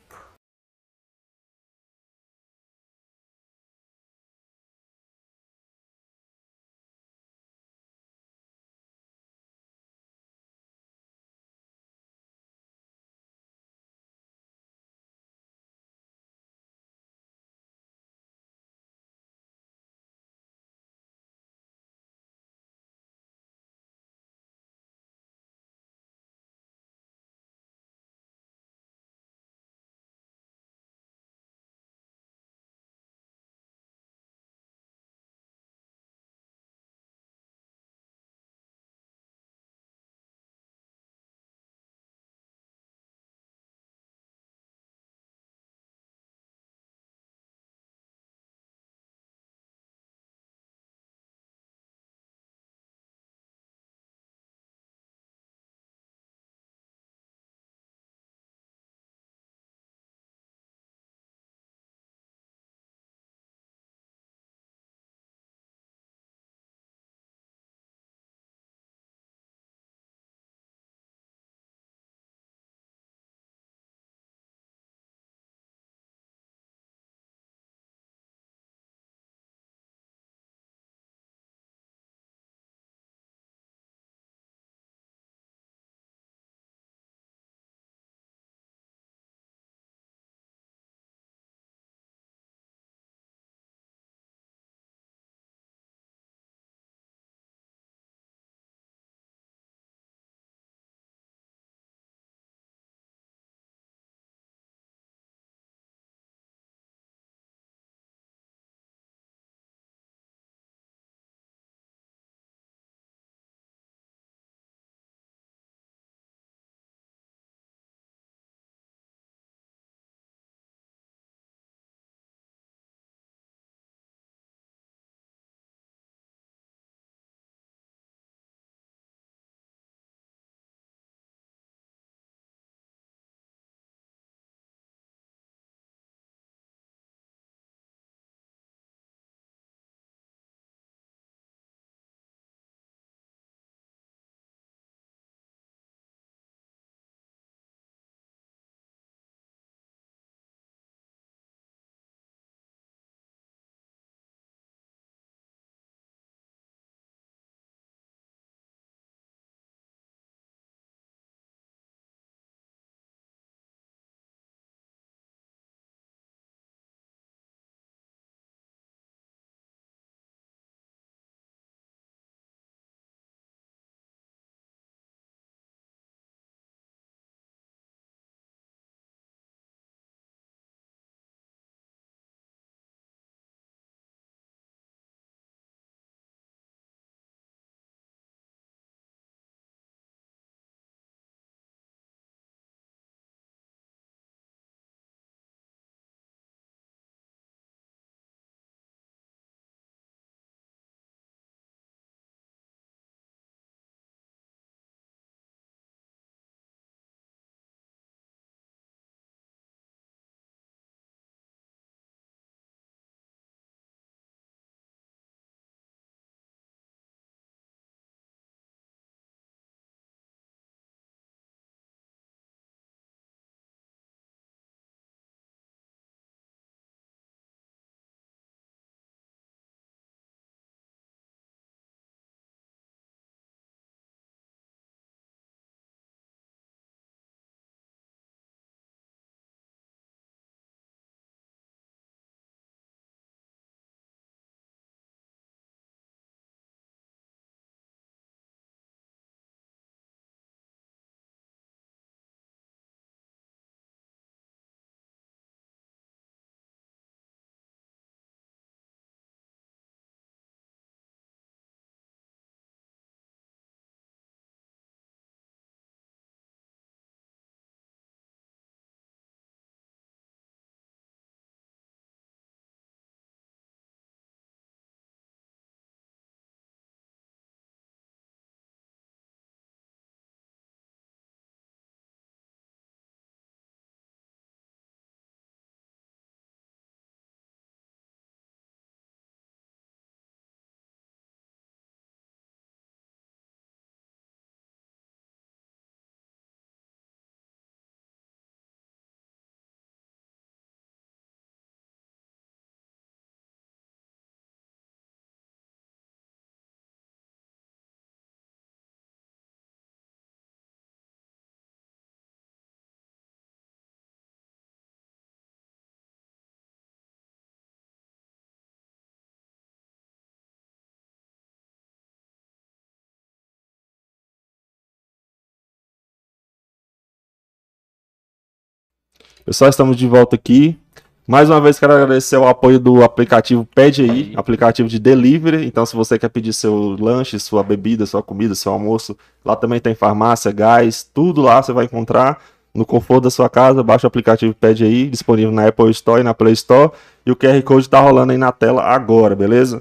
Speaker 1: Pessoal, estamos de volta aqui. Mais uma vez quero agradecer o apoio do aplicativo Pede aí, aplicativo de delivery. Então, se você quer pedir seu lanche, sua bebida, sua comida, seu almoço, lá também tem farmácia, gás, tudo lá você vai encontrar no conforto da sua casa. Baixa o aplicativo Pede aí, disponível na Apple Store e na Play Store. E o QR Code está rolando aí na tela agora, beleza?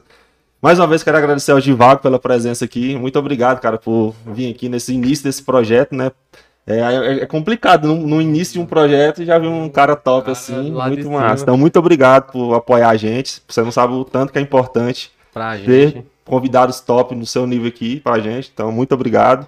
Speaker 1: Mais uma vez quero agradecer ao Givago pela presença aqui. Muito obrigado, cara, por vir aqui nesse início desse projeto, né? É, é- é complicado no, no início de um projeto já vi um cara top
Speaker 2: Cara,
Speaker 1: assim, muito massa. Então, muito obrigado por apoiar a gente. Você não sabe o tanto que é importante
Speaker 2: Pra
Speaker 1: ter
Speaker 2: gente.
Speaker 1: convidados top no seu nível aqui pra gente. Então, muito obrigado.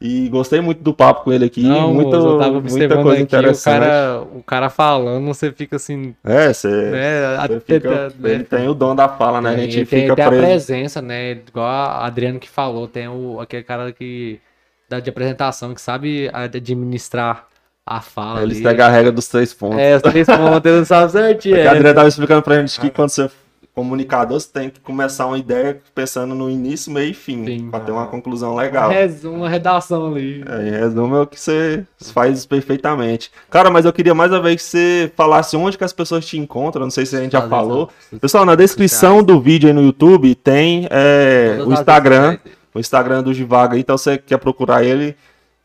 Speaker 1: E gostei muito do papo com ele aqui.
Speaker 2: Não,
Speaker 1: muito,
Speaker 2: moço, eu tava
Speaker 1: muita coisa
Speaker 2: aqui, o
Speaker 1: interessante.
Speaker 2: cara, o cara falando, você fica assim,
Speaker 1: É, você,
Speaker 2: né?
Speaker 1: você fica-
Speaker 2: né?
Speaker 1: ele tem o dom da fala, né? A
Speaker 2: Tem-
Speaker 1: gente
Speaker 2: tem
Speaker 1: fica
Speaker 2: a
Speaker 1: preso.
Speaker 2: presença, né? Igual a Adriano que falou, tem o, aquele cara que dá de apresentação, que sabe administrar a fala.
Speaker 1: Eles
Speaker 2: ali.
Speaker 1: pegam a regra dos três pontos.
Speaker 2: É, os três pontos, ele não sabe certinho.
Speaker 1: Porque a
Speaker 2: É,
Speaker 1: Adriana tava explicando pra gente que quando você é comunicador, você tem que começar uma ideia pensando no início, meio e fim, pra ter uma conclusão legal.
Speaker 2: res- uma redação ali.
Speaker 1: É, em resumo, é o que você faz perfeitamente. Cara, mas eu queria mais uma vez que você falasse onde que as pessoas te encontram. Não sei se a gente já falou. Pessoal, na descrição do vídeo aí no YouTube tem é, o Instagram. O Instagram do Givago aí. Então, você quer procurar ele,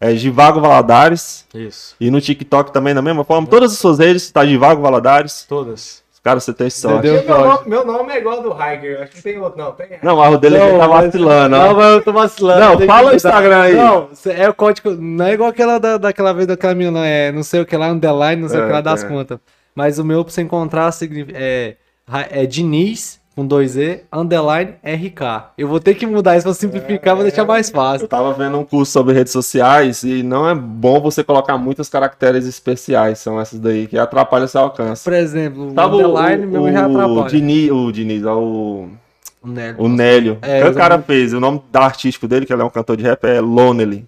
Speaker 1: é Givago Valadares.
Speaker 3: Isso.
Speaker 1: E no TikTok também, da mesma forma. Todas as suas redes, tá Givago Valadares.
Speaker 3: Todas.
Speaker 1: Cara, você tem sorte.
Speaker 3: Meu nome, meu nome é igual ao do Hiker. Acho que tem outro, não. Tem.
Speaker 1: Não, mas o dele
Speaker 2: Não,
Speaker 1: tá vacilando.
Speaker 2: Não, mas eu tô vacilando.
Speaker 1: Não, fala o. Instagram aí.
Speaker 2: Não, é o código. Não é igual aquela da, daquela vez daquela menina, não é não sei o que lá, underline, não sei o
Speaker 1: É,
Speaker 2: que lá das
Speaker 1: é.
Speaker 2: contas. Mas o meu pra você encontrar é, é Diniz com dois E, underline RK. Eu vou ter que mudar isso pra simplificar, vou deixar mais
Speaker 1: Eu
Speaker 2: fácil.
Speaker 1: tava vendo um curso sobre redes sociais e não é bom você colocar muitos caracteres especiais. São essas daí que atrapalham seu alcance.
Speaker 2: Por exemplo, o
Speaker 1: Tava o,
Speaker 2: underline meu já
Speaker 1: o, o,
Speaker 2: atrapalha.
Speaker 1: O Diniz, ó, o,
Speaker 2: O Nélio.
Speaker 1: o Nélio.
Speaker 2: É,
Speaker 1: o que o cara fez? O nome da artístico dele, que ele é um cantor de rap, é Lonely.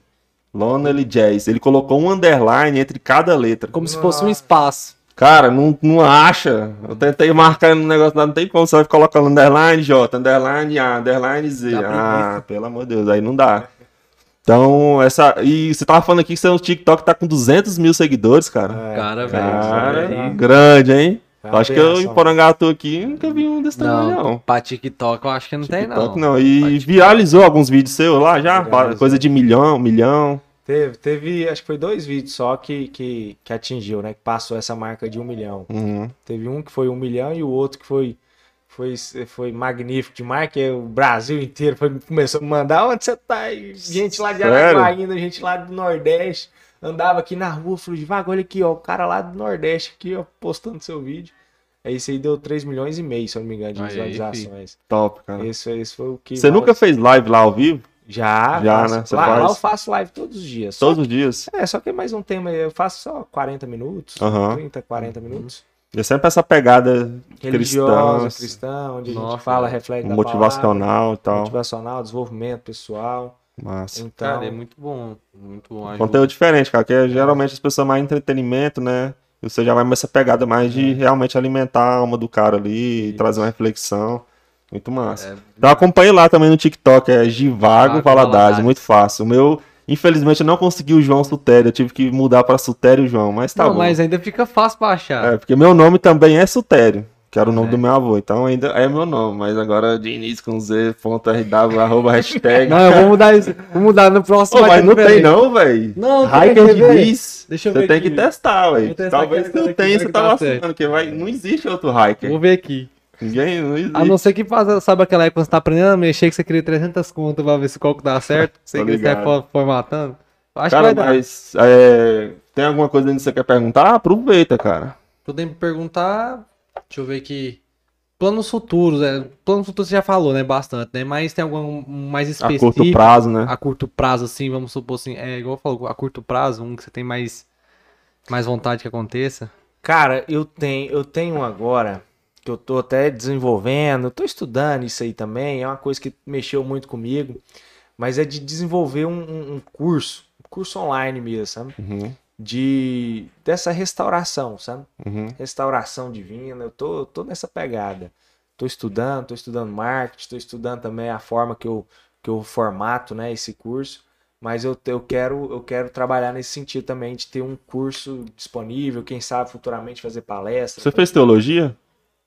Speaker 1: Lonely Jazz. Ele colocou um underline entre cada letra.
Speaker 2: Como se fosse um espaço.
Speaker 1: Cara, não, não acha. Eu tentei marcar no negócio não tem como. Você vai colocando underline J, underline A, underline Z.
Speaker 2: Dá
Speaker 1: Ah, pelo amor de Deus, aí não dá. Então, essa. E você tava falando aqui que seu TikTok tá com 200 mil seguidores, cara.
Speaker 2: Cara, velho.
Speaker 1: Cara,
Speaker 2: isso aí-
Speaker 1: grande, hein?
Speaker 3: É
Speaker 1: Eu acho que eu em. Porangatu aqui nunca vi um desse tamanho,
Speaker 2: Não,
Speaker 1: não.
Speaker 2: pra TikTok eu acho que não tem, não.
Speaker 1: TikTok não. E viralizou alguns vídeos seus lá já?
Speaker 3: Viralizou.
Speaker 1: Coisa de milhão, milhão.
Speaker 3: Teve, teve, acho que foi dois vídeos só que, que, que atingiu, né? Que passou essa marca de um milhão.
Speaker 1: Uhum.
Speaker 3: Teve um que foi um milhão e o outro que foi, foi, foi magnífico demais, que o Brasil inteiro foi, começou a me mandar onde você tá? E gente lá de? Araguaína, gente lá do Nordeste. Andava aqui na rua, falou, devagar, olha aqui, ó, o cara lá do Nordeste aqui, ó, postando seu vídeo. Aí isso aí deu 3 milhões e meio, se eu não me engano, de
Speaker 2: Aí,
Speaker 3: visualizações.
Speaker 1: Top, cara.
Speaker 3: Esse, esse foi o que.
Speaker 1: Você nunca fez live lá ao vivo?
Speaker 3: Já,
Speaker 1: Já,
Speaker 3: faço.
Speaker 1: né? Você
Speaker 3: lá, lá
Speaker 1: faz?
Speaker 3: eu faço live todos os dias. Só
Speaker 1: Todos os dias.
Speaker 3: é, só que é mais um tema, eu faço só 40 minutos,
Speaker 1: Aham.
Speaker 3: 30, 40 minutos.
Speaker 1: É sempre essa pegada
Speaker 3: Religiosa,
Speaker 1: cristã,
Speaker 3: cristã, onde a gente
Speaker 2: Nossa,
Speaker 3: fala, reflete
Speaker 1: motivacional e tal.
Speaker 3: motivacional, desenvolvimento pessoal.
Speaker 1: Massa.
Speaker 3: Então,
Speaker 2: Cara, é muito bom. Muito bom. ajuda.
Speaker 1: Conteúdo diferente, cara, que é geralmente as pessoas mais entretenimento, né? E você já vai mais essa pegada mais de realmente alimentar a alma do cara ali, e
Speaker 3: Isso.
Speaker 1: trazer uma reflexão. Muito massa.
Speaker 2: É,
Speaker 1: Então acompanhe lá também no TikTok, é Givago Valadares, muito fácil. O meu, infelizmente, eu não consegui o João Sutério, eu tive que mudar pra Sutério João, mas tá
Speaker 2: não,
Speaker 1: bom.
Speaker 2: mas ainda fica fácil pra achar.
Speaker 1: É, porque meu nome também é Sutério, que era o nome
Speaker 2: É.
Speaker 1: do meu avô, então ainda é meu nome, mas agora Diniz com Z, ponto RW, arroba hashtag.
Speaker 2: Não, eu vou mudar isso. Vou mudar no próximo.
Speaker 1: Ô, mas não tem
Speaker 2: diferente.
Speaker 1: não, velho.
Speaker 2: Não,
Speaker 1: Hiker? Diniz.
Speaker 2: Deixa eu
Speaker 1: Você
Speaker 2: ver
Speaker 1: tem
Speaker 2: aqui.
Speaker 1: que testar, velho.
Speaker 2: Vou testar
Speaker 1: Talvez
Speaker 2: aqui,
Speaker 1: tenha, você tá
Speaker 2: tá
Speaker 1: vacilando, porque vai... não existe outro hiker.
Speaker 2: Vou ver aqui.
Speaker 1: Ninguém, não existe.
Speaker 2: A não ser que faz, sabe aquela época quando você tá aprendendo a mexer, que você cria 300 contas pra ver se qual que dá certo. Você
Speaker 1: Tô
Speaker 2: que você formatando. Acho
Speaker 1: Cara,
Speaker 2: que vai dar.
Speaker 1: mas é, tem alguma coisa ainda que você quer perguntar? Aproveita, cara.
Speaker 2: Podem perguntar. Deixa eu ver aqui. Planos futuros, é. Planos futuros você já falou, né? Bastante, né? Mas tem algum mais
Speaker 1: A
Speaker 2: específico?
Speaker 1: curto prazo, né?
Speaker 2: A curto prazo, assim, vamos supor assim. É igual eu falo, a curto prazo, um que você tem mais, mais vontade que aconteça.
Speaker 3: cara, eu tenho, eu tenho agora que eu tô até desenvolvendo, tô estudando isso aí também, é uma coisa que mexeu muito comigo, mas é de desenvolver um, um- um curso, um curso online mesmo, sabe?
Speaker 1: Uhum,
Speaker 3: De dessa restauração, sabe?
Speaker 1: uhum.
Speaker 3: restauração divina, eu tô, tô nessa pegada. Tô estudando, tô estudando marketing, tô estudando também a forma que eu, que eu formato, né, esse curso, Mas eu, eu, quero, eu quero trabalhar nesse sentido também, de ter um curso disponível, quem sabe futuramente fazer palestra.
Speaker 1: Você fez teologia?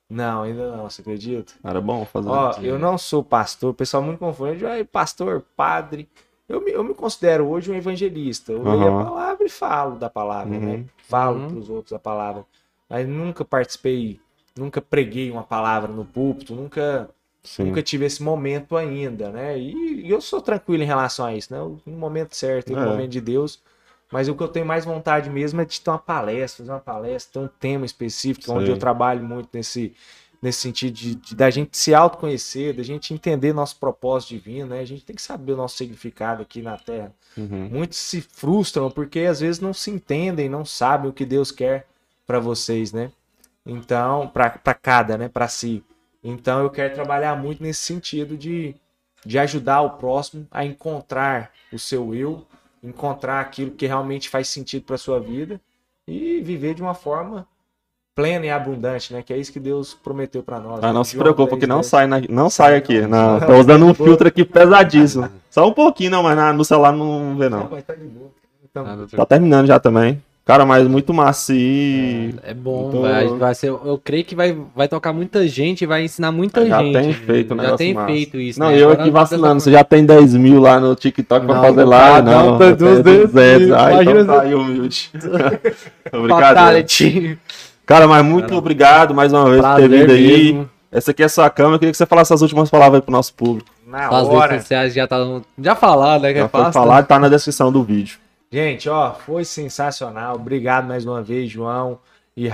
Speaker 3: Não, ainda não, você acredita?
Speaker 1: Era bom fazer.
Speaker 3: Ó, eu não sou pastor, o pessoal muito confunde, "Ai, pastor, padre. Eu me, eu me considero hoje um evangelista. Eu leio
Speaker 1: Aham.
Speaker 3: a palavra e falo da palavra,
Speaker 1: Uhum.
Speaker 3: né? Falo
Speaker 2: Uhum.
Speaker 3: para os outros a palavra. Mas nunca participei, nunca preguei uma palavra no púlpito, nunca,
Speaker 1: Sim.
Speaker 3: nunca tive esse momento ainda, né? E, e eu sou tranquilo em relação a isso, né? No momento certo, no
Speaker 1: É.
Speaker 3: momento de Deus. Mas o que eu tenho mais vontade mesmo é de ter uma palestra, fazer uma palestra, ter um tema específico, onde
Speaker 1: Sei.
Speaker 3: eu trabalho muito nesse, nesse sentido de, de- da gente se autoconhecer, da gente entender nosso propósito divino, né? A gente tem que saber o nosso significado aqui na Terra.
Speaker 1: Uhum.
Speaker 3: Muitos se frustram porque às vezes não se entendem, não sabem o que Deus quer para vocês, né? Então, para cada, né? Para si. Então, eu quero trabalhar muito nesse sentido de, de ajudar o próximo a encontrar o seu eu, encontrar aquilo que realmente faz sentido para sua vida e viver de uma forma plena e abundante, né? Que é isso que Deus prometeu para nós.
Speaker 1: Ah,
Speaker 3: né?
Speaker 1: não se
Speaker 3: João
Speaker 1: preocupa que
Speaker 3: 10,
Speaker 1: não
Speaker 3: 10.
Speaker 1: sai, na- não sai aqui. Não, tô usando um filtro aqui pesadíssimo. Só um pouquinho, não, mas na- no celular não vê,
Speaker 3: Não, tá de boa. Então,
Speaker 1: Tá terminando já também. Cara, mas muito macio.
Speaker 2: É bom,
Speaker 1: Tô-
Speaker 2: vai, vai ser, eu creio que vai, vai tocar muita gente, vai ensinar muita
Speaker 1: Já
Speaker 2: gente.
Speaker 1: tem feito um
Speaker 2: Já tem
Speaker 1: massa.
Speaker 2: feito isso.
Speaker 1: Não,
Speaker 2: né?
Speaker 1: eu
Speaker 2: Agora
Speaker 1: aqui vacilando. Você já tem 10 mil lá no TikTok pra
Speaker 2: Não,
Speaker 1: fazer
Speaker 2: não
Speaker 1: live?
Speaker 2: tá,
Speaker 1: Não,
Speaker 2: não, tá
Speaker 1: tenho
Speaker 2: 200 mil.
Speaker 1: Ah, então tá aí, humilde. Obrigado.
Speaker 2: Fatality.
Speaker 1: Cara, mas muito obrigado mais uma vez por ter vindo aí.
Speaker 2: mesmo.
Speaker 1: Essa aqui é a sua câmera. Eu queria que você falasse as últimas palavras aí pro nosso público.
Speaker 3: na
Speaker 2: As
Speaker 3: hora.
Speaker 2: redes sociais já tá, já falaram, né? Que
Speaker 1: Já
Speaker 2: é
Speaker 1: foi
Speaker 2: fácil,
Speaker 1: falado, tá na descrição do vídeo.
Speaker 3: Gente, ó, foi sensacional. Obrigado mais uma vez, João e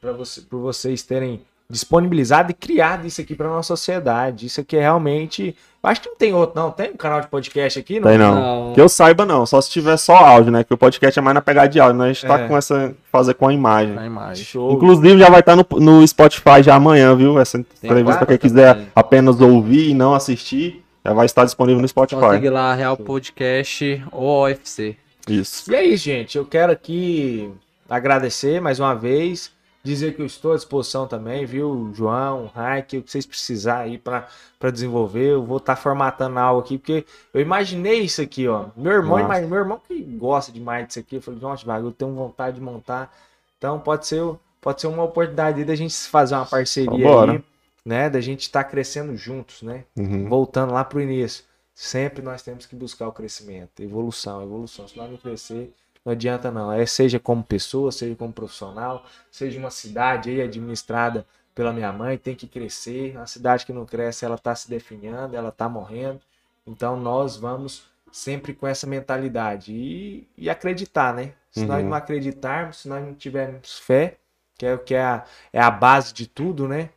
Speaker 3: pra você, por vocês terem disponibilizado e criado isso aqui para nossa sociedade. Isso aqui é realmente. Acho que não tem outro, não. Tem um canal de podcast aqui?
Speaker 1: Tem não.
Speaker 2: Não.
Speaker 1: Que eu saiba, não. Só se tiver só áudio, né? Que o podcast é mais na pegada de áudio. Nós a gente tá
Speaker 3: É.
Speaker 1: com essa. fazer com a imagem.
Speaker 2: Na imagem.
Speaker 3: Show.
Speaker 1: Inclusive, já vai estar no, no Spotify já amanhã, viu? Essa entrevista pra quem
Speaker 2: também.
Speaker 1: quiser apenas ouvir e não assistir, já vai estar disponível no Spotify.
Speaker 2: seguir lá, Real Podcast ou OFC.
Speaker 1: Isso.
Speaker 3: E isso, gente. Eu quero aqui agradecer mais uma vez. Dizer que eu estou à disposição também, viu, João, Raik, o que vocês precisarem aí para desenvolver. Eu vou estar formatando algo aqui, porque eu imaginei isso aqui, ó. Meu irmão,
Speaker 1: Massa.
Speaker 3: imagina- meu irmão que gosta demais disso aqui. Eu falei, nossa, Vago, eu tenho vontade de montar. Então pode ser, pode ser uma oportunidade aí da gente fazer uma parceria
Speaker 1: Vambora.
Speaker 3: aí, né? Da gente estar crescendo juntos, né?
Speaker 1: Uhum.
Speaker 3: voltando lá pro início, sempre nós temos que buscar o crescimento, evolução, evolução. Se nós não crescer, não adianta não. É seja como pessoa, seja como profissional, seja uma cidade aí administrada pela minha mãe, tem que crescer. A cidade que não cresce, ela está se definhando, ela está morrendo. Então nós vamos sempre com essa mentalidade e, e acreditar, né? Se nós
Speaker 1: Uhum.
Speaker 3: não acreditarmos, se nós não tivermos fé, que é o que é a, é a base de tudo, né?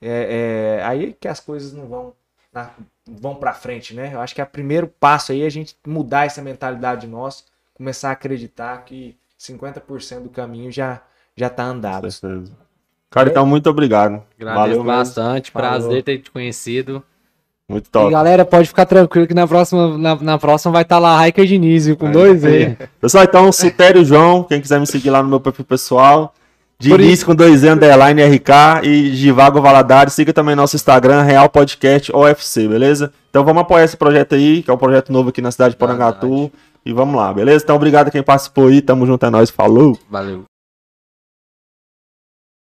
Speaker 3: É, é aí que as coisas não vão na- vão para frente, né? Eu acho que é o primeiro passo aí é a gente mudar essa mentalidade nossa, começar a acreditar que 50% do caminho já já tá andado.
Speaker 1: Com certeza. Cara, então muito obrigado.
Speaker 2: Agradeço
Speaker 1: Valeu mesmo.
Speaker 2: bastante,
Speaker 3: Falou.
Speaker 2: prazer ter te conhecido.
Speaker 1: Muito
Speaker 2: E
Speaker 1: top.
Speaker 2: galera, pode ficar tranquilo que na próxima, na, na próxima vai estar lá Raiker Diniz com dois E.
Speaker 1: Pessoal, então, Sutério João, quem quiser me seguir lá no meu perfil pessoal. Diniz com dois underline RK e Givago Valadares. Siga também nosso Instagram, Real Podcast OFC, beleza? Então vamos apoiar esse projeto aí, que é um projeto novo aqui na cidade de Porangatu. E vamos lá, beleza? Então obrigado a quem participou aí. Tamo junto, é nóis. Falou!
Speaker 2: Valeu.